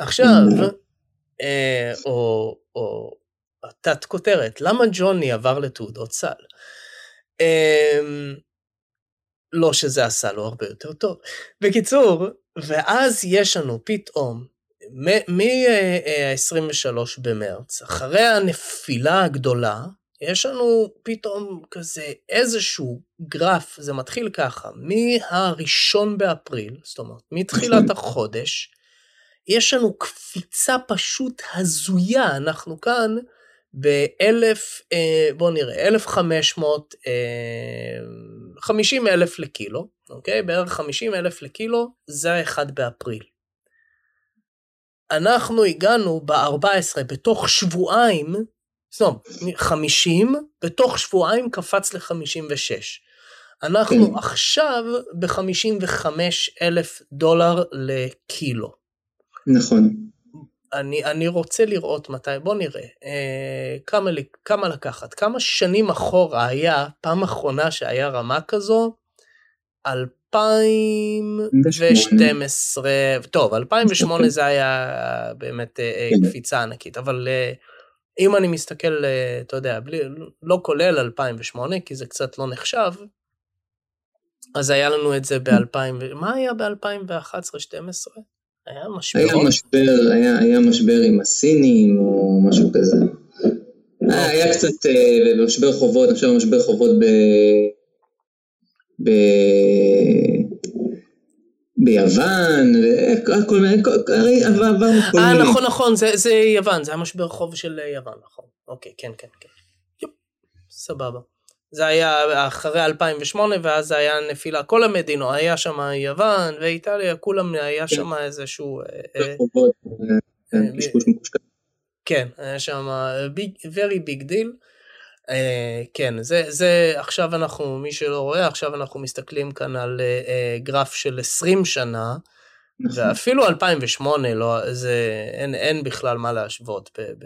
עכשיו, אה, או, או תת כותרת, למה ג'וני עבר לתעודות סל? אה, לא שזה עשה לו הרבה יותר טוב. בקיצור, ואז יש לנו פתאום, מ-23 אה, במרץ, אחרי הנפילה הגדולה, יש לנו פתאום כזה איזשהו גרף, זה מתחיל ככה, מהראשון באפריל, זאת אומרת, מתחילת החודש, יש לנו קפיצה פשוט הזויה, אנחנו כאן באלף, אה, בואו נראה, 1,500, 50 אה, אלף לקילו, אוקיי? בערך 50 אלף לקילו, זה ה-1 באפריל. אנחנו הגענו ב-14, בתוך שבועיים, אומרת, 50, בתוך שבועיים קפץ ל-56. אנחנו כן. עכשיו ב-55 אלף דולר לקילו. נכון. אני, אני רוצה לראות מתי, בוא נראה, אה, כמה, כמה לקחת, כמה שנים אחורה היה, פעם אחרונה שהיה רמה כזו, 2012, טוב, 2008 זה היה באמת אה, אה, כן. קפיצה ענקית, אבל אה, אם אני מסתכל, אה, אתה יודע, בלי, לא כולל 2008, כי זה קצת לא נחשב, אז היה לנו את זה ב-2000, מה היה ב-2011-2012? היה משבר. היה משבר, היה, היה משבר עם הסינים או משהו כזה. היה, היה קצת אה, משבר חובות, אני חושב משבר חובות ב... ב... ביוון, וכל מיני, כל- הרי עבר- עברנו כל אה, מיני. נכון, נכון, זה, זה יוון, זה היה משבר חוב של יוון, נכון. אוקיי, כן, כן, כן. יופ, סבבה. זה היה אחרי 2008, ואז זה היה נפילה, כל המדינות, היה שם יוון ואיטליה, כולם היה כן. שם איזשהו... אה, אה, אה, כן. כן, היה שם very big deal. כן, זה, זה עכשיו אנחנו, מי שלא רואה, עכשיו אנחנו מסתכלים כאן על גרף של 20 שנה. ואפילו 2008, לא, זה, אין, אין בכלל מה להשוות. ב, ב,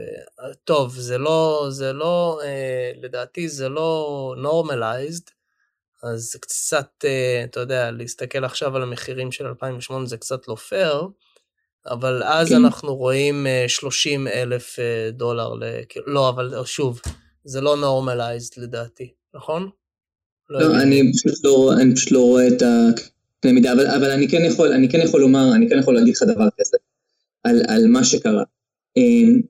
טוב, זה לא, זה לא, uh, לדעתי זה לא normalized, אז זה קצת, uh, אתה יודע, להסתכל עכשיו על המחירים של 2008 זה קצת לא פייר, אבל אז כן. אנחנו רואים uh, 30 אלף uh, דולר, לכ... לא, אבל שוב, זה לא normalized לדעתי, נכון? לא, יודע. אני פשוט לא, אני פשוט לא רואה את הקנה מידה, אבל, אבל אני כן יכול, אני כן יכול לומר, אני כן יכול להגיד לך דבר כזה, על, על מה שקרה. אמ,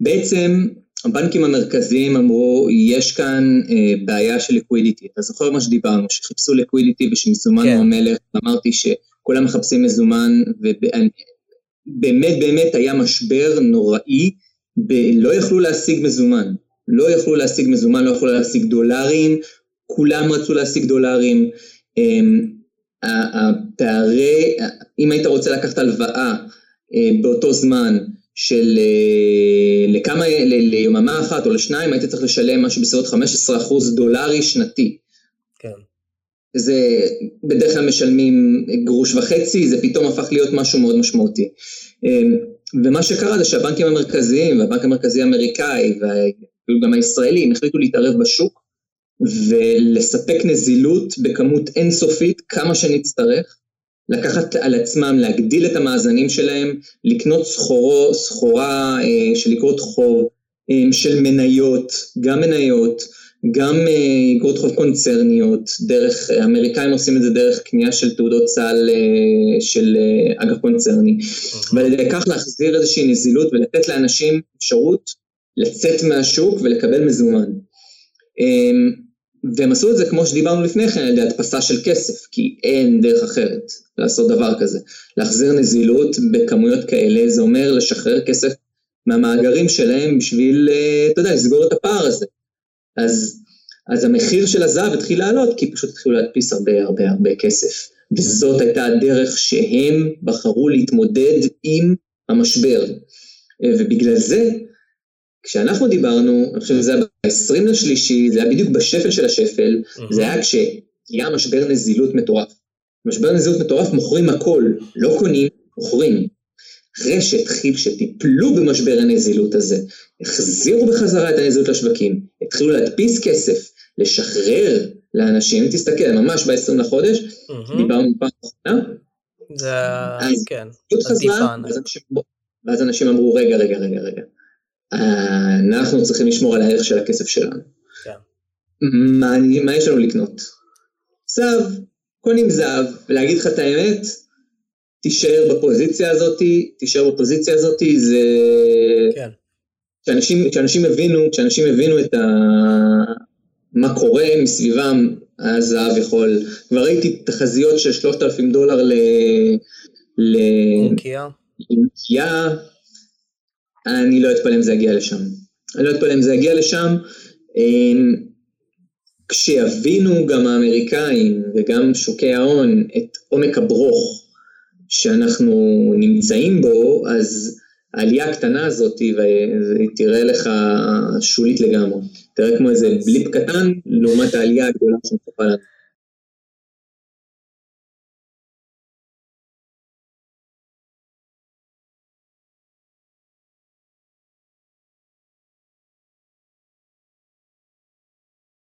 בעצם הבנקים המרכזיים אמרו, יש כאן אה, בעיה של ליקווידיטי. אתה זוכר מה שדיברנו, שחיפשו ליקווידיטי ושמזומן כן. הוא המלך, אמרתי שכולם מחפשים מזומן, ובאמת באמת היה משבר נוראי, ב- לא יכלו להשיג מזומן. לא יכלו להשיג מזומן, לא יכלו להשיג דולרים, כולם רצו להשיג דולרים. אמ, ה- הפערי, אם היית רוצה לקחת הלוואה אה, באותו זמן של אה, לכמה, ל- ליממה אחת או לשניים, היית צריך לשלם משהו בסביבות 15% דולרי שנתי. כן. זה בדרך כלל משלמים גרוש וחצי, זה פתאום הפך להיות משהו מאוד משמעותי. אמ, ומה שקרה זה שהבנקים המרכזיים, והבנק המרכזי האמריקאי, ואפילו גם הישראלים, החליטו להתערב בשוק ולספק נזילות בכמות אינסופית כמה שנצטרך, לקחת על עצמם, להגדיל את המאזנים שלהם, לקנות סחורו, סחורה אה, של אגרות חוב, אה, של מניות, גם מניות, גם אה, אגרות חוב קונצרניות, דרך, האמריקאים עושים את זה דרך קנייה של תעודות סל אה, של אה, אג"ח קונצרני, ועל ידי כך להחזיר איזושהי נזילות ולתת לאנשים אפשרות לצאת מהשוק ולקבל מזומן. אמ, והם עשו את זה כמו שדיברנו לפני כן על ידי הדפסה של כסף, כי אין דרך אחרת לעשות דבר כזה. להחזיר נזילות בכמויות כאלה זה אומר לשחרר כסף מהמאגרים שלהם בשביל, אה, אתה יודע, לסגור את הפער הזה. אז, אז המחיר של הזהב התחיל לעלות, כי פשוט התחילו להדפיס הרבה הרבה הרבה כסף. וזאת הייתה הדרך שהם בחרו להתמודד עם המשבר. אה, ובגלל זה, כשאנחנו דיברנו, אני חושב שזה היה ב-20 לשלישי, זה היה בדיוק בשפל של השפל, זה היה כשהיה משבר נזילות מטורף. משבר נזילות מטורף, מוכרים הכל, לא קונים, מוכרים. אחרי שהתחיל, שטיפלו במשבר הנזילות הזה, החזירו בחזרה את הנזילות לשווקים, התחילו להדפיס כסף, לשחרר לאנשים, תסתכל, ממש ב-20 לחודש, מהמם. דיברנו פעם אחרונה, זה, אז- כן. ואז אנשים, אמרו, רגע, רגע, רגע, רגע, אנחנו צריכים לשמור על הערך של הכסף שלנו. כן. מה, מה יש לנו לקנות? זהב, קונים זהב, ולהגיד לך את האמת, תישאר בפוזיציה הזאת, תישאר בפוזיציה הזאת, זה... כן, כשאנשים, כשאנשים הבינו, כשאנשים הבינו את ה... מה קורה מסביבם, הזהב יכול... כבר ראיתי תחזיות של 3,000 דולר ל... ל... אונקיה. נקייה, אני לא אתפלא אם זה יגיע לשם. אני לא אתפלא אם זה יגיע לשם. אמ, כשיבינו גם האמריקאים וגם שוקי ההון את עומק הברוך שאנחנו נמצאים בו, אז העלייה הקטנה הזאת תראה לך שולית לגמרי. תראה כמו איזה בליפ קטן לעומת העלייה הגדולה שמצפה לנו.